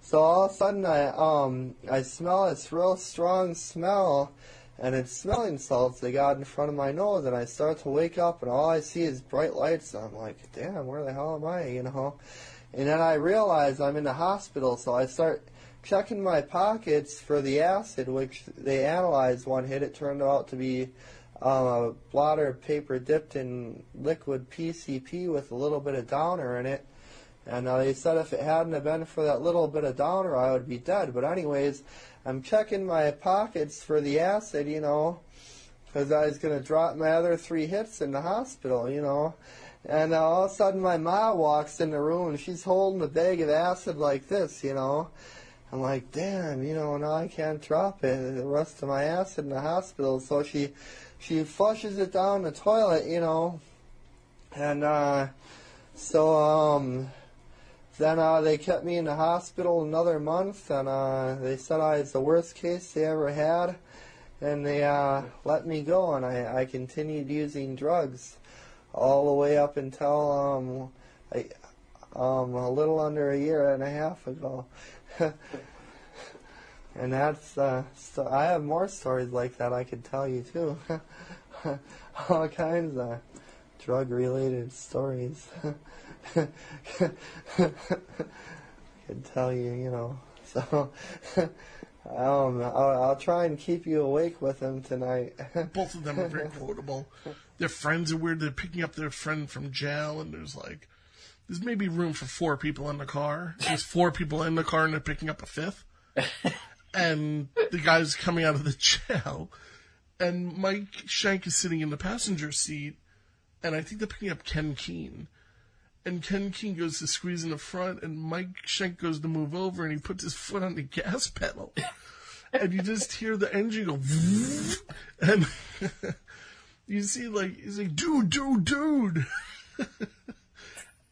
So all of a sudden, I um I smell this real strong smell, and it's smelling salts they got in front of my nose, and I start to wake up, and all I see is bright lights. And I'm like, damn, where the hell am I? You know, and then I realize I'm in the hospital, so I start checking my pockets for the acid, which they analyzed one hit. It turned out to be um, a blotter of paper dipped in liquid PCP with a little bit of downer in it. And uh, they said if it hadn't have been for that little bit of downer, I would be dead. But anyways, I'm checking my pockets for the acid, you know, because I was going to drop my other three hits in the hospital, you know. And uh, all of a sudden, my ma walks in the room, and she's holding a bag of acid like this, you know. I'm like, damn, you know, now I can't drop it, the rest of my acid in the hospital. So she, she flushes it down the toilet, you know. And, uh, so, um, then uh, they kept me in the hospital another month, and uh, they said I was the worst case they ever had, and they uh, let me go, and I, I continued using drugs all the way up until um, I, um, a little under a year and a half ago. and that's uh, so I have more stories like that I could tell you too, all kinds of drug-related stories. I could tell you, you know. So, um, I'll, I'll try and keep you awake with them tonight. both of them are very quotable. Their friends are weird. They're picking up their friend from jail, and there's like, there's maybe room for four people in the car. There's four people in the car, and they're picking up a fifth. and the guy's coming out of the jail, and Mike Schank is sitting in the passenger seat, and I think they're picking up Ken Keen. And Ken Keen goes to squeeze in the front, and Mike Schank goes to move over, and he puts his foot on the gas pedal. and you just hear the engine go, and you see like he's like, dude, dude, dude.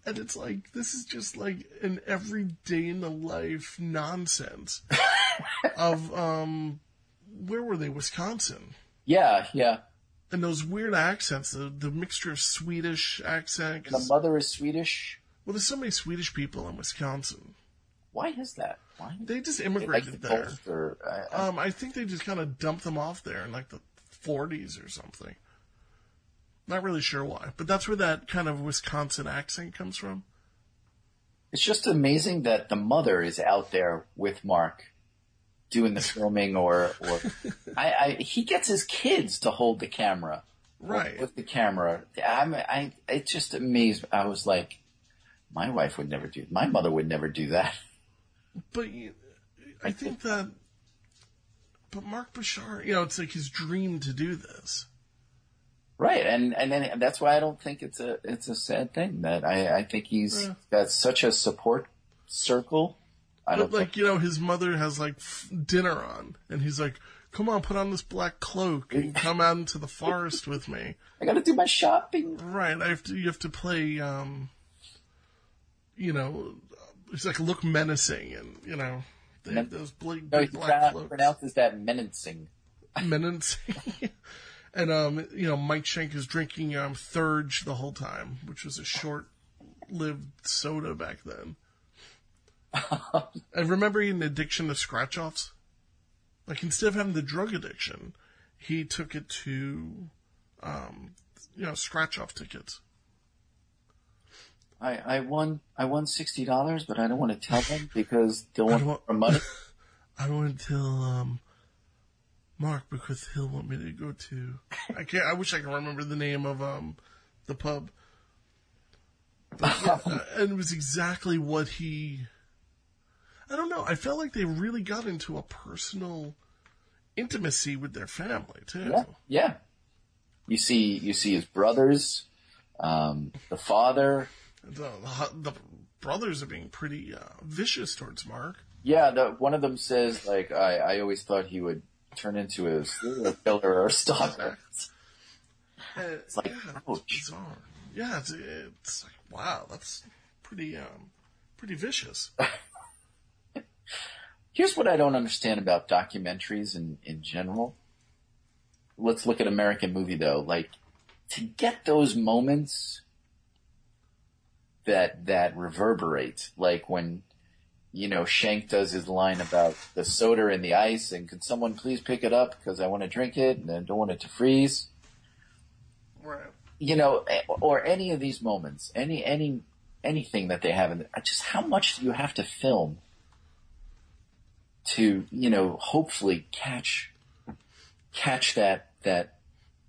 And it's like this is just like an everyday in the life nonsense of um where were they wisconsin Yeah, yeah. and those weird accents the, the mixture of swedish accent The mother is Swedish. well there's so many swedish people in wisconsin Why is that? Why? they just They like immigrated the there or, I- I- um i think they just kind of dumped them off there in like the 40s or something not really sure why but that's where that kind of wisconsin accent comes from It's just amazing that the mother is out there with Mark doing the filming or, or I, I, he gets his kids to hold the camera. Right. With the camera. I'm, I, it just amazed I was like, my wife would never do, my mother would never do that. But you, I think that, but Mark Borchardt, you know, it's like his dream to do this. Right, and and then that's why I don't think it's a it's a sad thing that I I think he's Yeah. got such a support circle. I But don't like, you know, his mother has like f- dinner on, and he's like, "Come on, put on this black cloak and come out into the forest with me." I got to do my shopping. Right, I have to. You have to play. um You know, it's like look menacing, and you know, they have those big, no, big he black pronoun- cloaks. pronounces that menacing. menacing. and um, you know, Mike Schank is drinking um Surge the whole time, which was a short-lived soda back then. and remember, he had an addiction to scratch-offs. Like instead of having the drug addiction, he took it to, um, you know, scratch-off tickets. I I won I won sixty dollars, but I don't want to tell them because they'll want want- money. I don't want to tell um, Mark because he'll want me to go to. I can't. I wish I could remember the name of um, the pub. But, yeah, uh, and it was exactly what he. I don't know. I felt like they really got into a personal intimacy with their family too. Yeah, yeah. You see you see his brothers, um, the father. The, the, the brothers are being pretty uh, vicious towards Mark. Yeah, the, one of them says like I I always thought he would turn into a serial killer or a stalker. It's like, yeah, it's bizarre. Yeah, it's, it's like wow, that's pretty um, pretty vicious. Here's what I don't understand about documentaries in, in general. Let's look at American movie though. Like, to get those moments that, that reverberate, like when, you know, Schank does his line about the soda and the ice and could someone please pick it up because I want to drink it and I don't want it to freeze. Right. You know, eh, or any of these moments, any, any, anything that they have in, just how much do you have to film to, you know, hopefully catch, catch that, that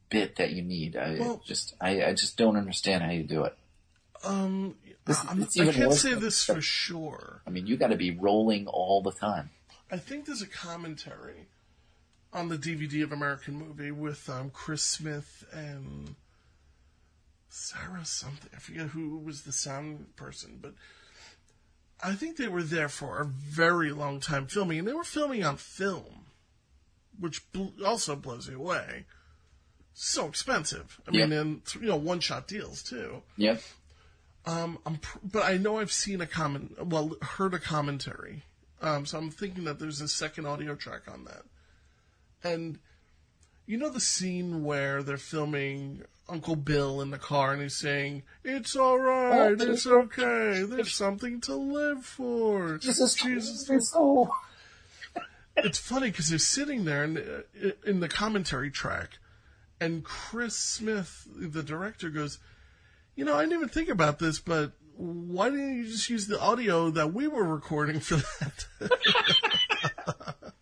bit that you need. I Well- just, I, I just don't understand how you do it. Um, This- I'm- it's I can't say this for sure. I mean, you gotta be rolling all the time. I think there's a commentary on the DVD of American Movie with um, Chris Smith and Sarah something. I forget who was the sound person, but I think they were there for a very long time filming, and they were filming on film, which bl- also blows you away. So expensive. I mean, Yep. and you know, one shot deals too. Yep. Um, I'm, pr- but I know I've seen a comment, well, heard a commentary. Um, so I'm thinking that there's a second audio track on that. And you know the scene where they're filming Uncle Bill in the car and he's saying, "It's all right, Oh, it's okay. There's something to live for." Jesus, Jesus, it's funny because they're sitting there and uh, in the commentary track, and Chris Smith, the director, goes, "You know, I didn't even think about this, but why didn't you just use the audio that we were recording for that?"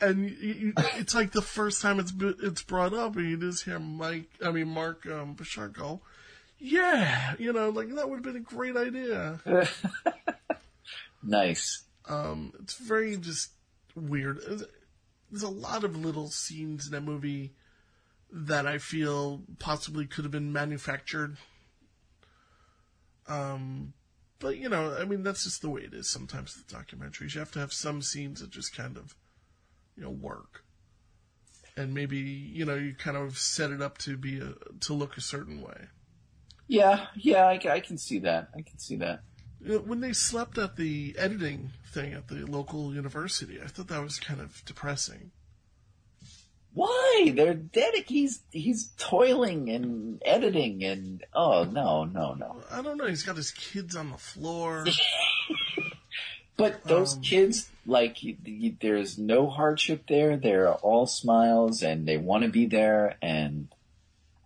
and you, you, it's like the first time it's it's brought up, and you just hear Mike, I mean Mark um, Borchardt go, "Yeah, you know, like that would have been a great idea." Nice. Um, it's very just weird. There's a lot of little scenes in that movie that I feel possibly could have been manufactured. Um, but you know, I mean, that's just the way it is sometimes with documentaries. You have to have some scenes that just kind of, you know, work. And maybe, you know, you kind of set it up to be a, to look a certain way. Yeah, yeah, I, I can see that. I can see that. When they slept at the editing thing at the local university, I thought that was kind of depressing. Why? They're dedic. He's he's toiling and editing and oh no no no. I don't know. He's got his kids on the floor. But those um, kids, like, there's no hardship there. They're all smiles and they want to be there. And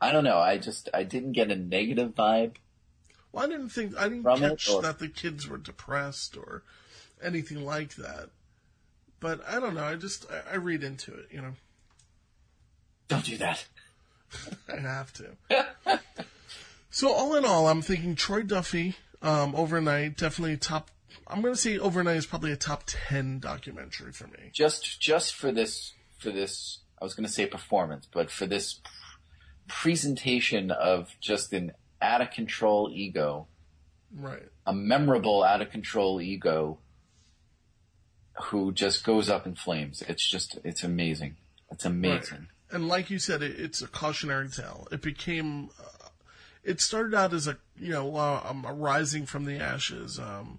I don't know. I just I didn't get a negative vibe. Well, I didn't think I didn't catch or- that the kids were depressed or anything like that. But I don't know. I just I, I read into it. You know, Don't do that. I have to. so all in all, I'm thinking Troy Duffy um, overnight definitely top I'm going to say Overnight is probably a top 10 documentary for me. Just just for this for this I was going to say performance, but for this presentation of just an out of control ego, Right. a memorable out of control ego who just goes up in flames. It's just it's amazing. It's amazing. Right. And like you said, it, it's a cautionary tale. It became, uh, it started out as a, you know, uh, um, a rising from the ashes, um,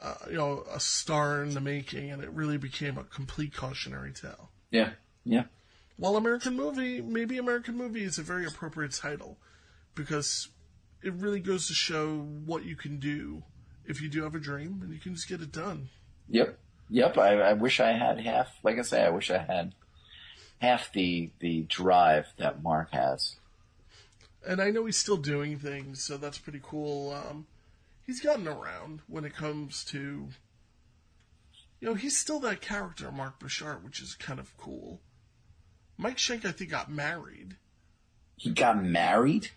uh, you know, a star in the making, and it really became a complete cautionary tale. Yeah. Yeah. While American Movie, maybe American Movie is a very appropriate title because it really goes to show what you can do if you do have a dream and you can just get it done. Yep. Yep. I, I wish I had half. Like I say, I wish I had half the the drive that Mark has. And I know he's still doing things, so that's pretty cool. Um, he's gotten around when it comes to, you know, he's still that character, Mark Borchardt, which is kind of cool. Mike Schank, I think, got married. He got married.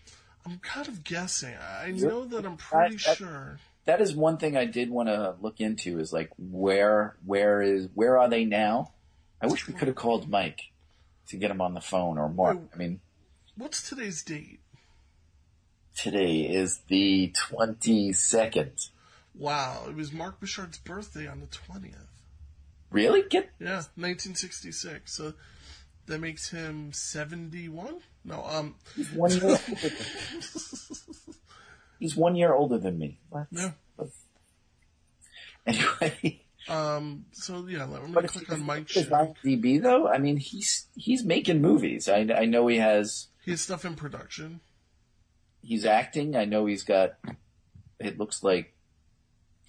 I'm kind of guessing. I know that I'm pretty I- I- sure. That is one thing I did want to look into. Is like where where is where are they now? I wish we could have called Mike to get him on the phone or Mark. I mean, What's today's date? today is the twenty second. Wow, it was Mark Borchardt's birthday on the 20th. Really? Get Yeah, 1966. So that makes him 71? No, um. He's one year older than He's one year older than me. What? Yeah. Anyway, Um, so yeah, let me but click on Mike Schank. IMDb though, I mean, he's he's making movies. I I know he has. He has stuff in production. He's acting. I know he's got. It looks like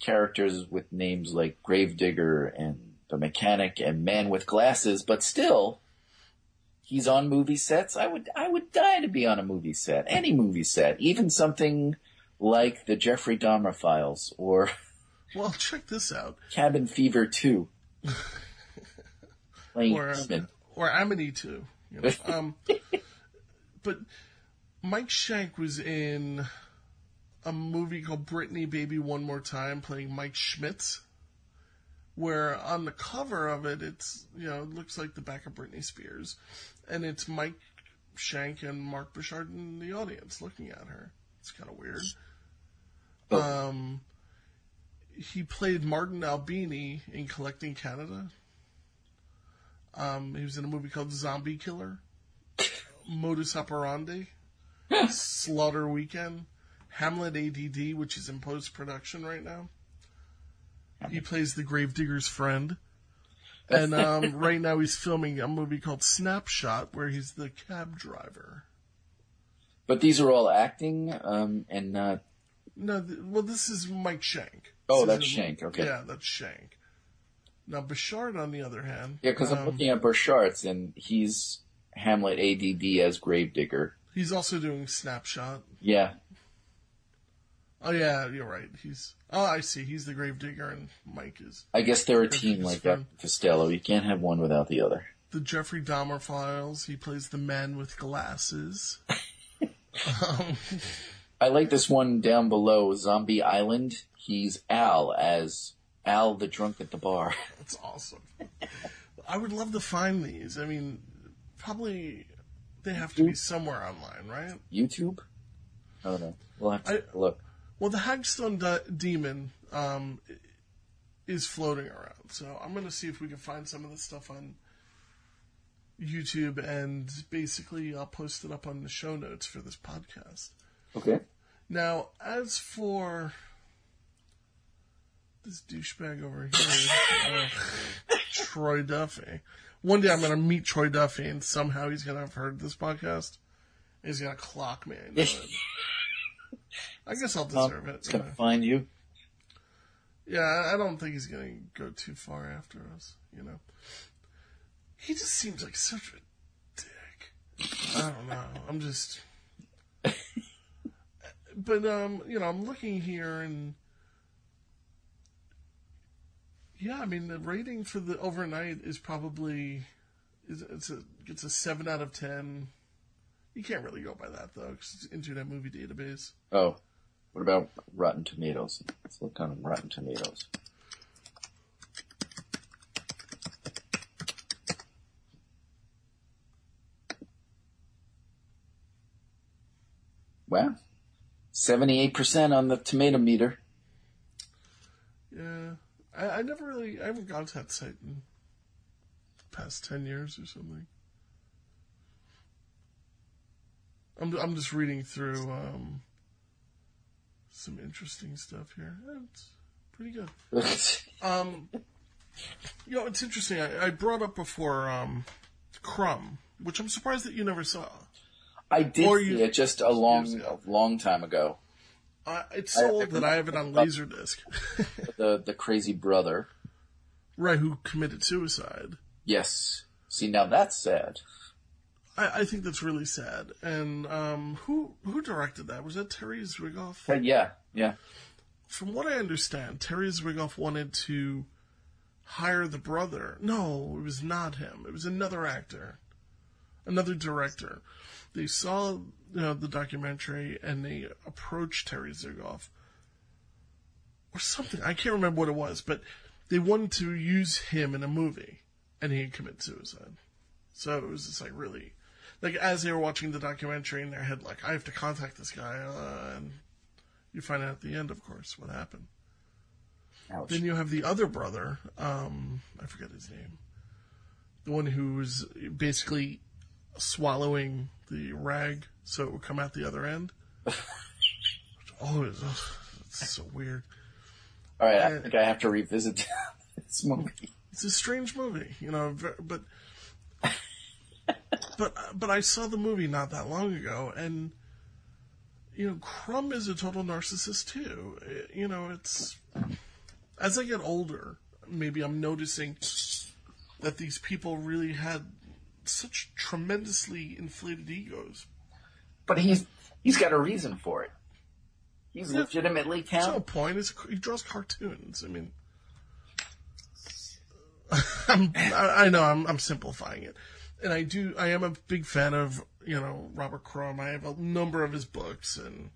characters with names like Gravedigger and the Mechanic and Man with Glasses, but still, he's on movie sets. I would I would die to be on a movie set, any movie set, even something like the Jeffrey Dahmer Files or Well, check this out. Cabin Fever Two. Playing Or, Herman. or Amity too. You know? um, but Mike Schank was in a movie called Britney Baby One More Time playing Mike Schmitz. Where on the cover of it, it's, you know, it looks like the back of Britney Spears. And it's Mike Schank and Mark Borchardt in the audience looking at her. It's kind of weird. Um, he played Martin Albini in Collecting Canada. Um, he was in a movie called Zombie Killer, Modus Operandi, Slaughter Weekend, Hamlet ADD, which is in post production right now. He plays the Gravedigger's friend. And um, right now he's filming a movie called Snapshot, where he's the cab driver. But these are all acting, um, and not. No, th- well, this is Mike Schank. Oh, that's Schank, okay. Yeah, that's Schank. Now, Borchardt, on the other hand, Yeah, because I'm um, looking at Borchardt's and he's Hamlet ADD as Gravedigger. he's also doing Snapshot. Yeah, Oh yeah, you're right. He's oh, I see. He's the Gravedigger, and Mike is I guess they're a team like friend. that. Costello, you can't have one without the other. the Jeffrey Dahmer files. He plays the man with glasses. um, I like this one down below, Zombie Island. He's Al as Al the drunk at the bar. That's awesome. I would love to find these. I mean, probably they have to be somewhere online, right? YouTube? I don't know. We'll have to I- look. Well, the Hagstone de- demon um, is floating around, so I'm going to see if we can find some of this stuff on YouTube, and basically I'll post it up on the show notes for this podcast. Okay. Now, as for this douchebag over here, uh, Troy Duffy. One day I'm going to meet Troy Duffy, and somehow he's going to have heard this podcast. He's going to clock me. it. I guess I'll deserve it. It's gonna you find you. Yeah, I- I don't think he's going to go too far after us, you know. He just seems like such a dick. I don't know. I'm just. But, um, you know, I'm looking here and. Yeah, I mean, the rating for the overnight is probably. Is, it's a it's a seven out of ten. You can't really go by that though, because it's Internet Movie Database. Oh. What about Rotten Tomatoes? Let's look on Rotten Tomatoes. Wow. 78% on the tomato meter. Yeah, I, I never really, I haven't gone to that site in the past ten years or something. I'm I'm just reading through um, some interesting stuff here. It's pretty good. um, you know, it's interesting. I, I brought up before um, Crumb, which I'm surprised that you never saw. I did Or see you- it just a long, a long time ago. Uh, it's so I- old that I have it on Laserdisc. The the crazy brother. right, who committed suicide. Yes. See, now that's sad. I, I think that's really sad. And um, who who directed that? Was that Terry Zwigoff? Uh, yeah, yeah. From what I understand, Terry Zwigoff wanted to hire the brother. No, it was not him. It was another actor, another director. They saw you know, the documentary and they approached Terry Zwigoff or something. I can't remember what it was, but they wanted to use him in a movie, and he had committed suicide. So it was just like really, like as they were watching the documentary in their head, like I have to contact this guy, uh, and you find out at the end, of course, what happened. Ouch. Then you have the other brother, um, I forget his name, the one who was basically swallowing the rag so it would come out the other end. oh, it's, it's so weird. All right, I think I have to revisit this movie. It's a strange movie, you know, but but but I saw the movie not that long ago, and you know, Crumb is a total narcissist too. Eh, You know, it's as I get older, maybe I'm noticing that these people really had such tremendously inflated egos. But he's he's got a reason for it. He's Yeah. legitimately There's no point. It's, he draws cartoons. I mean, I, I know I'm, I'm simplifying it, and I do. I am a big fan of you know Robert Crumb. I have a number of his books, and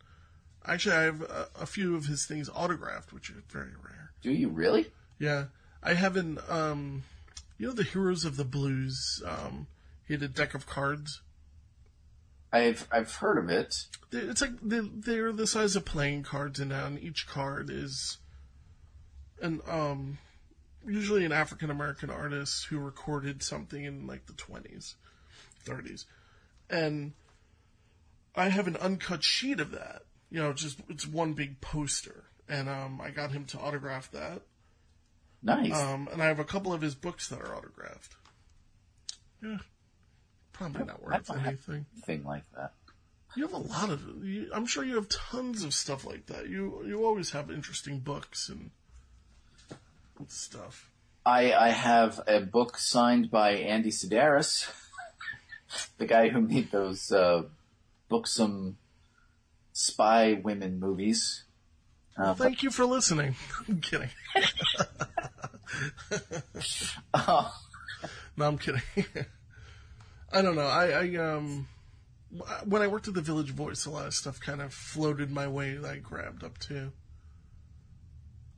actually I have a, a few of his things autographed, which are very rare. Do you really? Yeah, I have an um, you know the Heroes of the Blues. Um, he had a deck of cards. I've I've heard of it. It's like they, they're the size of playing cards, and on each card is an um, usually an African American artist who recorded something in like the twenties, thirties, and I have an uncut sheet of that. You know, just it's one big poster, and um, I got him to autograph that. Nice. Um, and I have a couple of his books that are autographed. Yeah, probably not worth anything. Thing like that. You have a lot of. You, I'm sure you have tons of stuff like that. You you always have interesting books and stuff. I I have a book signed by Andy Sidaris, the guy who made those uh, booksome spy women movies. Uh, Thank you for listening. I'm kidding. Oh. no, I'm kidding. I don't know. I, I um when I worked at the Village Voice, a lot of stuff kind of floated my way that I grabbed up to.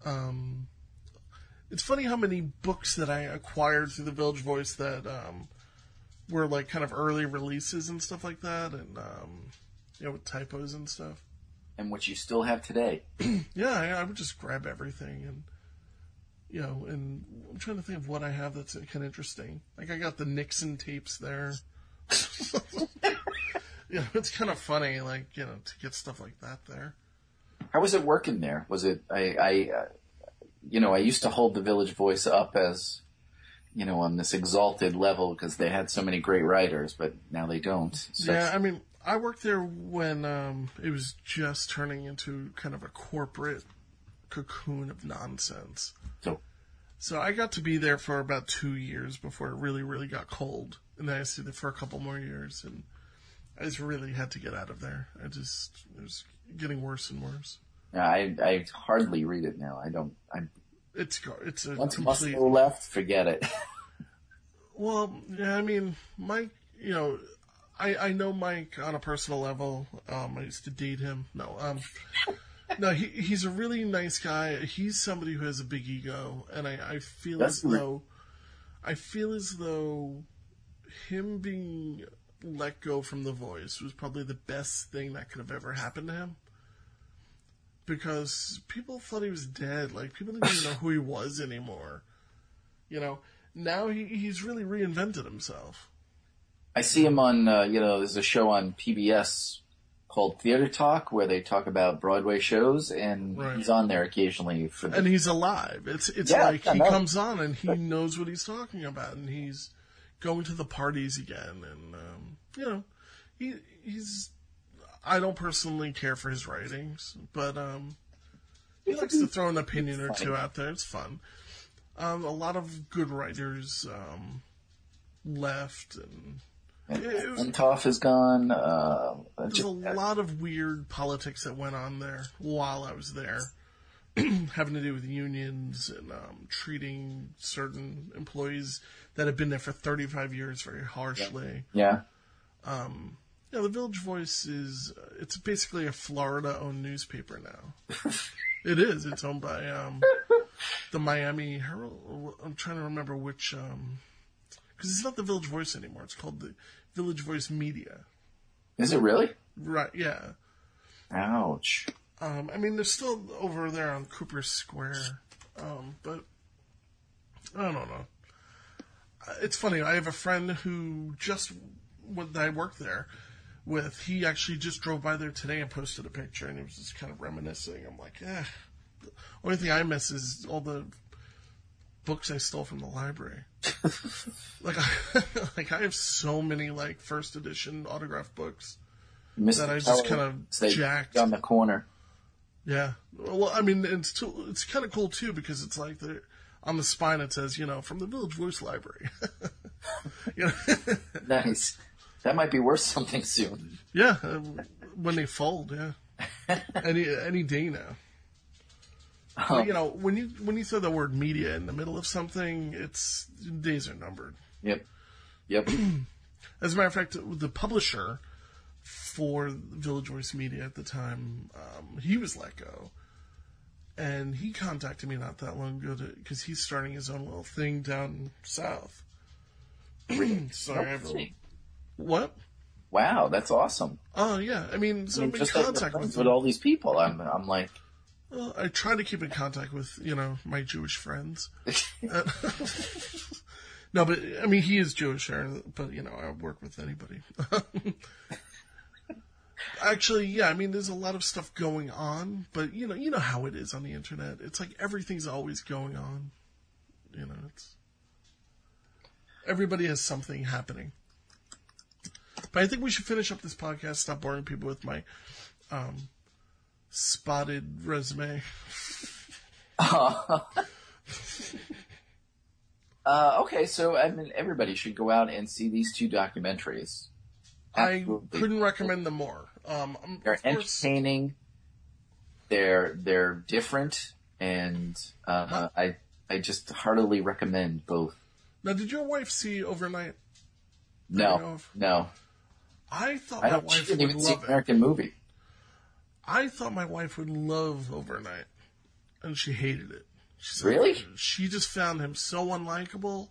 Um, it's funny how many books that I acquired through the Village Voice that um were like kind of early releases and stuff like that, and um, you know, with typos and stuff. and which you still have today. Yeah, I, I would just grab everything and you know, and I'm trying to think of what I have that's kind of interesting. Like I got the Nixon tapes there. yeah, it's kind of funny, like you know, to get stuff like that there. How was it working there? Was it I, I uh, you know, I used to hold the Village Voice up as you know on this exalted level because they had so many great writers, but now they don't. So yeah, I mean, I worked there when um, it was just turning into kind of a corporate cocoon of nonsense. So, so I got to be there for about two years before it really, really got cold, and then I stayed there for a couple more years, and I just really had to get out of there. I just it was getting worse and worse. yeah, I I hardly read it now. I don't. I'm. It's it's a once complete. muscle left, forget it. Well, yeah, I mean, Mike, you know, I, I know Mike on a personal level. Um, I used to date him. No, um, no, he he's a really nice guy. He's somebody who has a big ego, and I, I feel That's as re- though I feel as though him being let go from The Voice was probably the best thing that could have ever happened to him. Because people thought he was dead. Like people didn't even know who he was anymore. You know, now he, he's really reinvented himself. I see him on, uh, you know, there's a show on PBS called Theater Talk where they talk about Broadway shows, and Right. he's on there occasionally for the. and he's alive. It's it's Yeah, like he comes on and he knows what he's talking about, and he's going to the parties again, and um, you know, he he's. I don't personally care for his writings, but um, he likes to throw an opinion or two out there. It's fun. Um, a lot of good writers um, left, and Hentoff is gone. Uh, there's a lot of weird politics that went on there while I was there, having to do with unions and um, treating certain employees that have been there for 35 years very harshly. yeah. Um, yeah, the Village Voice is uh, it's basically a Florida-owned newspaper now. it is. It's owned by um, the Miami Herald. I'm trying to remember which because it's not the Village Voice anymore. It's called the Village Voice Media. Is it really? Right? Yeah. Ouch. Um, I mean, they're still over there on Cooper Square, um, but I don't know. Uh, It's funny. I have a friend who just when I worked there with. He actually just drove by there today and posted a picture, and he was just kind of reminiscing. I'm like, eh. The only thing I miss is all the books I stole from the library. like, I, like I have so many like first edition autograph books that I just kind of jacked. on the corner. Yeah. Well, I mean, it's too, it's kind of cool too because it's like the on the spine it says, you know, from the Village Voice Library. you know? Nice. That might be worth something soon. yeah, uh, when they fold, yeah. any any day now. But, you know, when you when you throw the word media in the middle of something, it's days are numbered. Yep. Yep. As a matter of fact, the publisher for Village Voice Media at the time, um, he was let go. And he contacted me not that long ago because he's starting his own little thing down south. so I have what? Wow, that's awesome. Oh yeah, I mean, so I mean, just like contact friends with with all these people. I'm, I'm like, Well, I try to keep in contact with you know my Jewish friends. Uh, no, but I mean he is Jewish, but you know I work with anybody. Actually, yeah, I mean there's a lot of stuff going on, but you know you know how it is on the internet. It's like everything's always going on. You know, it's everybody has something happening. But I think we should finish up this podcast. Stop boring people with my um, spotted resume. uh, okay, so I mean, everybody should go out and see these two documentaries. I couldn't recommend them more. Um, They're course, entertaining. They're they're different, and uh, I I just heartily recommend both. now, did your wife see Overnight? That I know No, no, I thought I my wife didn't even see it. American movie. I thought my wife would love Overnight, and she hated it. She's Really? Like, she just found him so unlikable,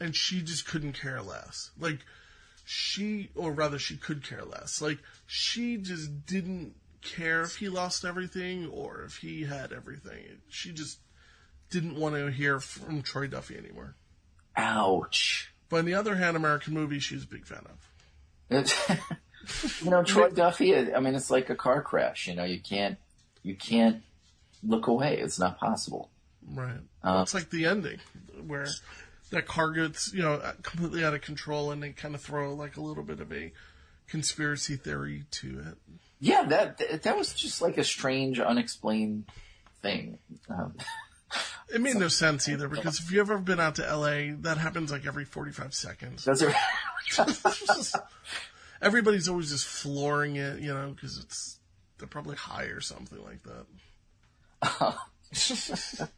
and she just couldn't care less. Like she, or rather, she could care less. Like she just didn't care if he lost everything or if he had everything. She just didn't want to hear from Troy Duffy anymore. Ouch. But on the other hand, American movie, she's a big fan of. you know, Troy Duffy. I mean, it's like a car crash. You know, you can't you can't look away. It's not possible. Right. Uh, it's like the ending where that car gets, you know, completely out of control and they kind of throw like a little bit of a conspiracy theory to it. Yeah, that that- was just like a strange, unexplained thing. Um, It made no sense either because if you've ever been out to LA, that happens like every 45 seconds. Does it? Everybody's always just flooring it, you know, because it's, they're probably high or something like that.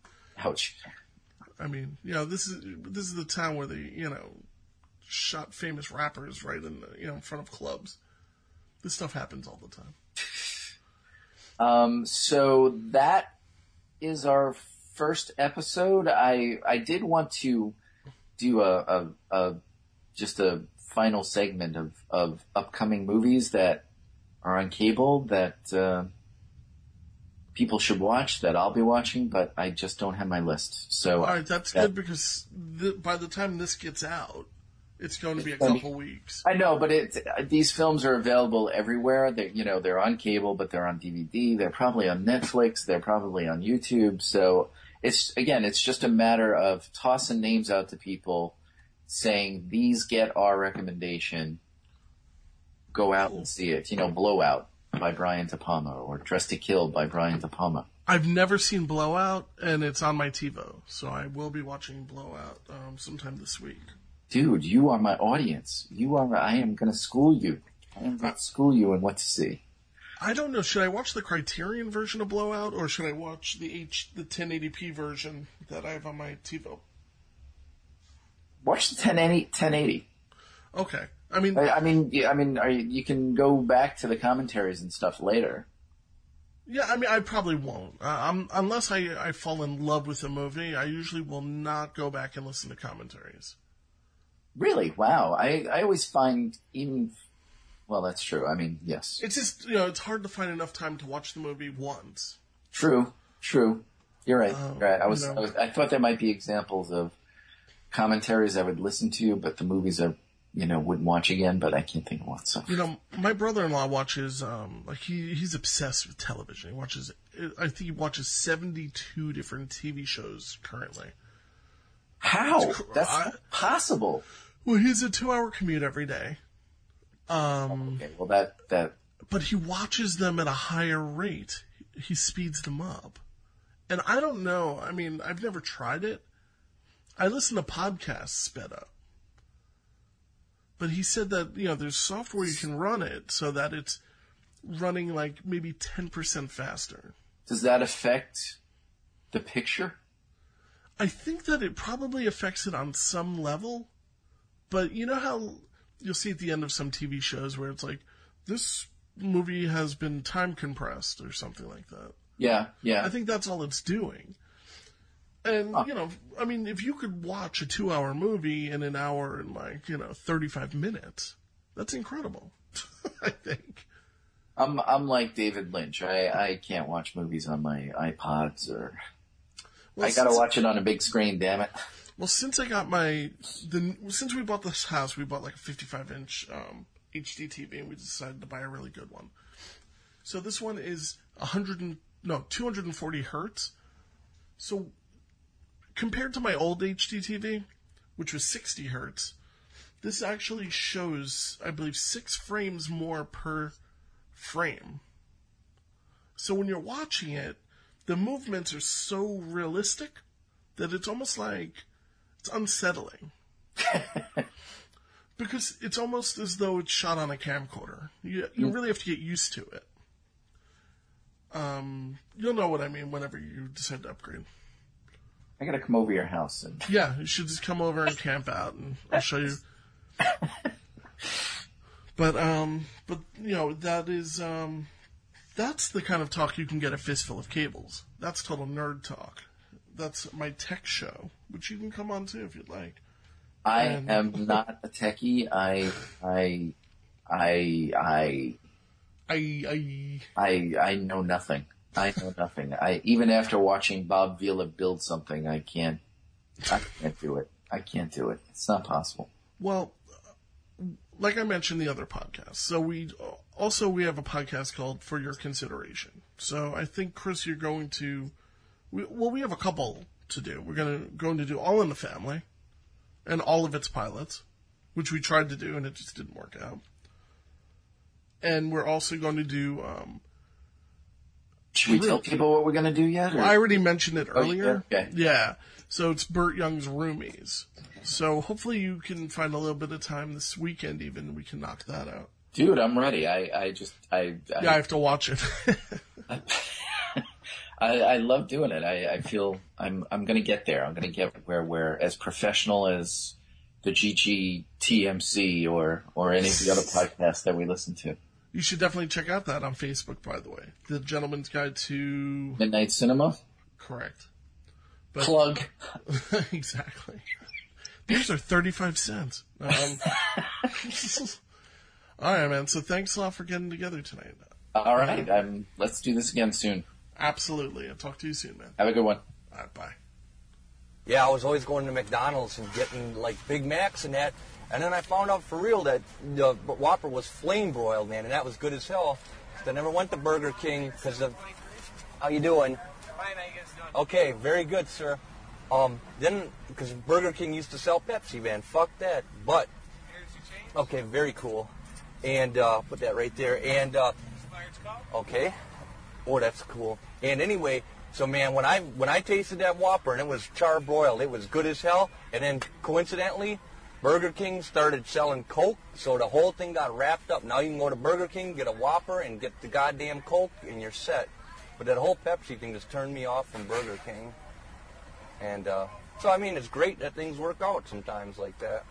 Ouch. I mean, you know, this is this is the town where they, you know, shot famous rappers right in the, you know in front of clubs. This stuff happens all the time. Um, so that is our first episode. I I did want to do a, a, a just a final segment of, of upcoming movies that are on cable that uh, people should watch that I'll be watching, but I just don't have my list. So All right, that's that- good because the, by the time this gets out, it's going to be a couple weeks. I know, but it, these films are available everywhere. They, you know, they're on cable, but they're on DVD. They're probably on Netflix. They're probably on YouTube. So it's again, it's just a matter of tossing names out to people, saying these get our recommendation. Go out and see it. You know, Blowout by Brian De Palma or Dressed to Kill by Brian De Palma. I've never seen Blowout, and it's on my TiVo, so I will be watching Blowout um, sometime this week. Dude, you are my audience. You are. I am going to school you. I am going to school you in what to see. I don't know. Should I watch the Criterion version of Blowout, or should I watch the H the 1080p version that I have on my TiVo? Watch the 1080. 1080. Okay. I mean, I, I mean, yeah, I mean, are you, you can go back to the commentaries and stuff later. Yeah, I mean, I probably won't. Uh, um, unless I, I fall in love with a movie, I usually will not go back and listen to commentaries. Really? Wow. I, I always find even, well, that's true. I mean, yes. It's just, you know, it's hard to find enough time to watch the movie once. True. True. You're right. Oh, You're right. I was, you know. I was, I thought there might be examples of commentaries I would listen to, but the movies I, you know, wouldn't watch again, but I can't think of one. So. You know, my brother-in-law watches, um, like he, he's obsessed with television. He watches, I think he watches 72 different TV shows currently. How? Cr- That's I- possible. Well, he's a two-hour commute every day. Um, Okay, well that, that, but he watches them at a higher rate. He speeds them up. And I don't know. I mean, I've never tried it. I listen to podcasts sped up. But he said that, you know, there's software you can run it so that it's running like maybe 10% faster. does that affect the picture? I think that it probably affects it on some level, but you know how you'll see at the end of some TV shows where it's like, this movie has been time compressed or something like that. Yeah, yeah. I think that's all it's doing. And, you know, I mean, if you could watch a two hour movie in an hour and like, you know, 35 minutes, that's incredible. I think. I'm I'm like David Lynch. I, I can't watch movies on my iPods or Well, I gotta watch it on a big screen. Damn it! Well, since I got my, the, since we bought this house, we bought like a 55 inch, um, HD TV and we decided to buy a really good one. So this one is 100 and, no, 240 hertz. So compared to my old HD TV, which was 60 hertz, this actually shows, I believe, six frames more per frame. So when you're watching it, the movements are so realistic that it's almost like it's unsettling. because it's almost as though it's shot on a camcorder. You, you really have to get used to it. Um, you'll know what I mean whenever you decide to upgrade. I gotta come over your house. And... Yeah, you should just come over and camp out, and I'll show you. but um, but you know that is um, that's the kind of talk you can get a fistful of cables. That's total nerd talk. That's my tech show, which you can come on to if you'd like. I and... am not a techie. I I I I I I I, I know nothing. I know nothing. I even after watching Bob Vila build something, I can't. I can't do it. I can't do it. It's not possible. Well, like I mentioned the other podcast. So we also we have a podcast called For Your Consideration. So I think Chris, you're going to. We, well, we have a couple to do. We're gonna going to do All in the Family, and all of its pilots, which we tried to do and it just didn't work out. And we're also going to do. Um, Should we tell people what we're gonna do yet? or- I already mentioned it Oh, earlier. yeah? Okay. Yeah. So it's Burt Young's Roomies. So hopefully you can find a little bit of time this weekend even. We can knock that out. Dude, I'm ready. I I just I I, Yeah, I have to watch it. I, I love doing it. I, I feel I'm I'm gonna get there. I'm gonna get where we're as professional as the GGTMC or or any of the other podcasts that we listen to. You should definitely check out that on Facebook, by the way. The Gentleman's Guide to Midnight Cinema. Correct. Plug. exactly. These are 35 cents. Um, all right, man. So thanks a lot for getting together tonight. All right. Um, let's do this again soon. Absolutely. I'll talk to you soon, man. Have a good one. All right, bye. Yeah, I was always going to McDonald's and getting like Big Macs and that. And then I found out for real that the Whopper was flame broiled, man, and that was good as hell. So I never went to Burger King because of. How you doing? Fine, how you guys doing? Okay, very good, sir. Um, then because Burger King used to sell Pepsi, man. Fuck that. But okay, very cool. And uh, put that right there. And uh, okay, oh, that's cool. And anyway, so man, when I when I tasted that Whopper and it was char broiled, it was good as hell. And then coincidentally, Burger King started selling Coke, so the whole thing got wrapped up. Now you can go to Burger King, get a Whopper, and get the goddamn Coke, and you're set. But that whole Pepsi thing just turned me off from Burger King. And uh, so, I mean, it's great that things work out sometimes like that.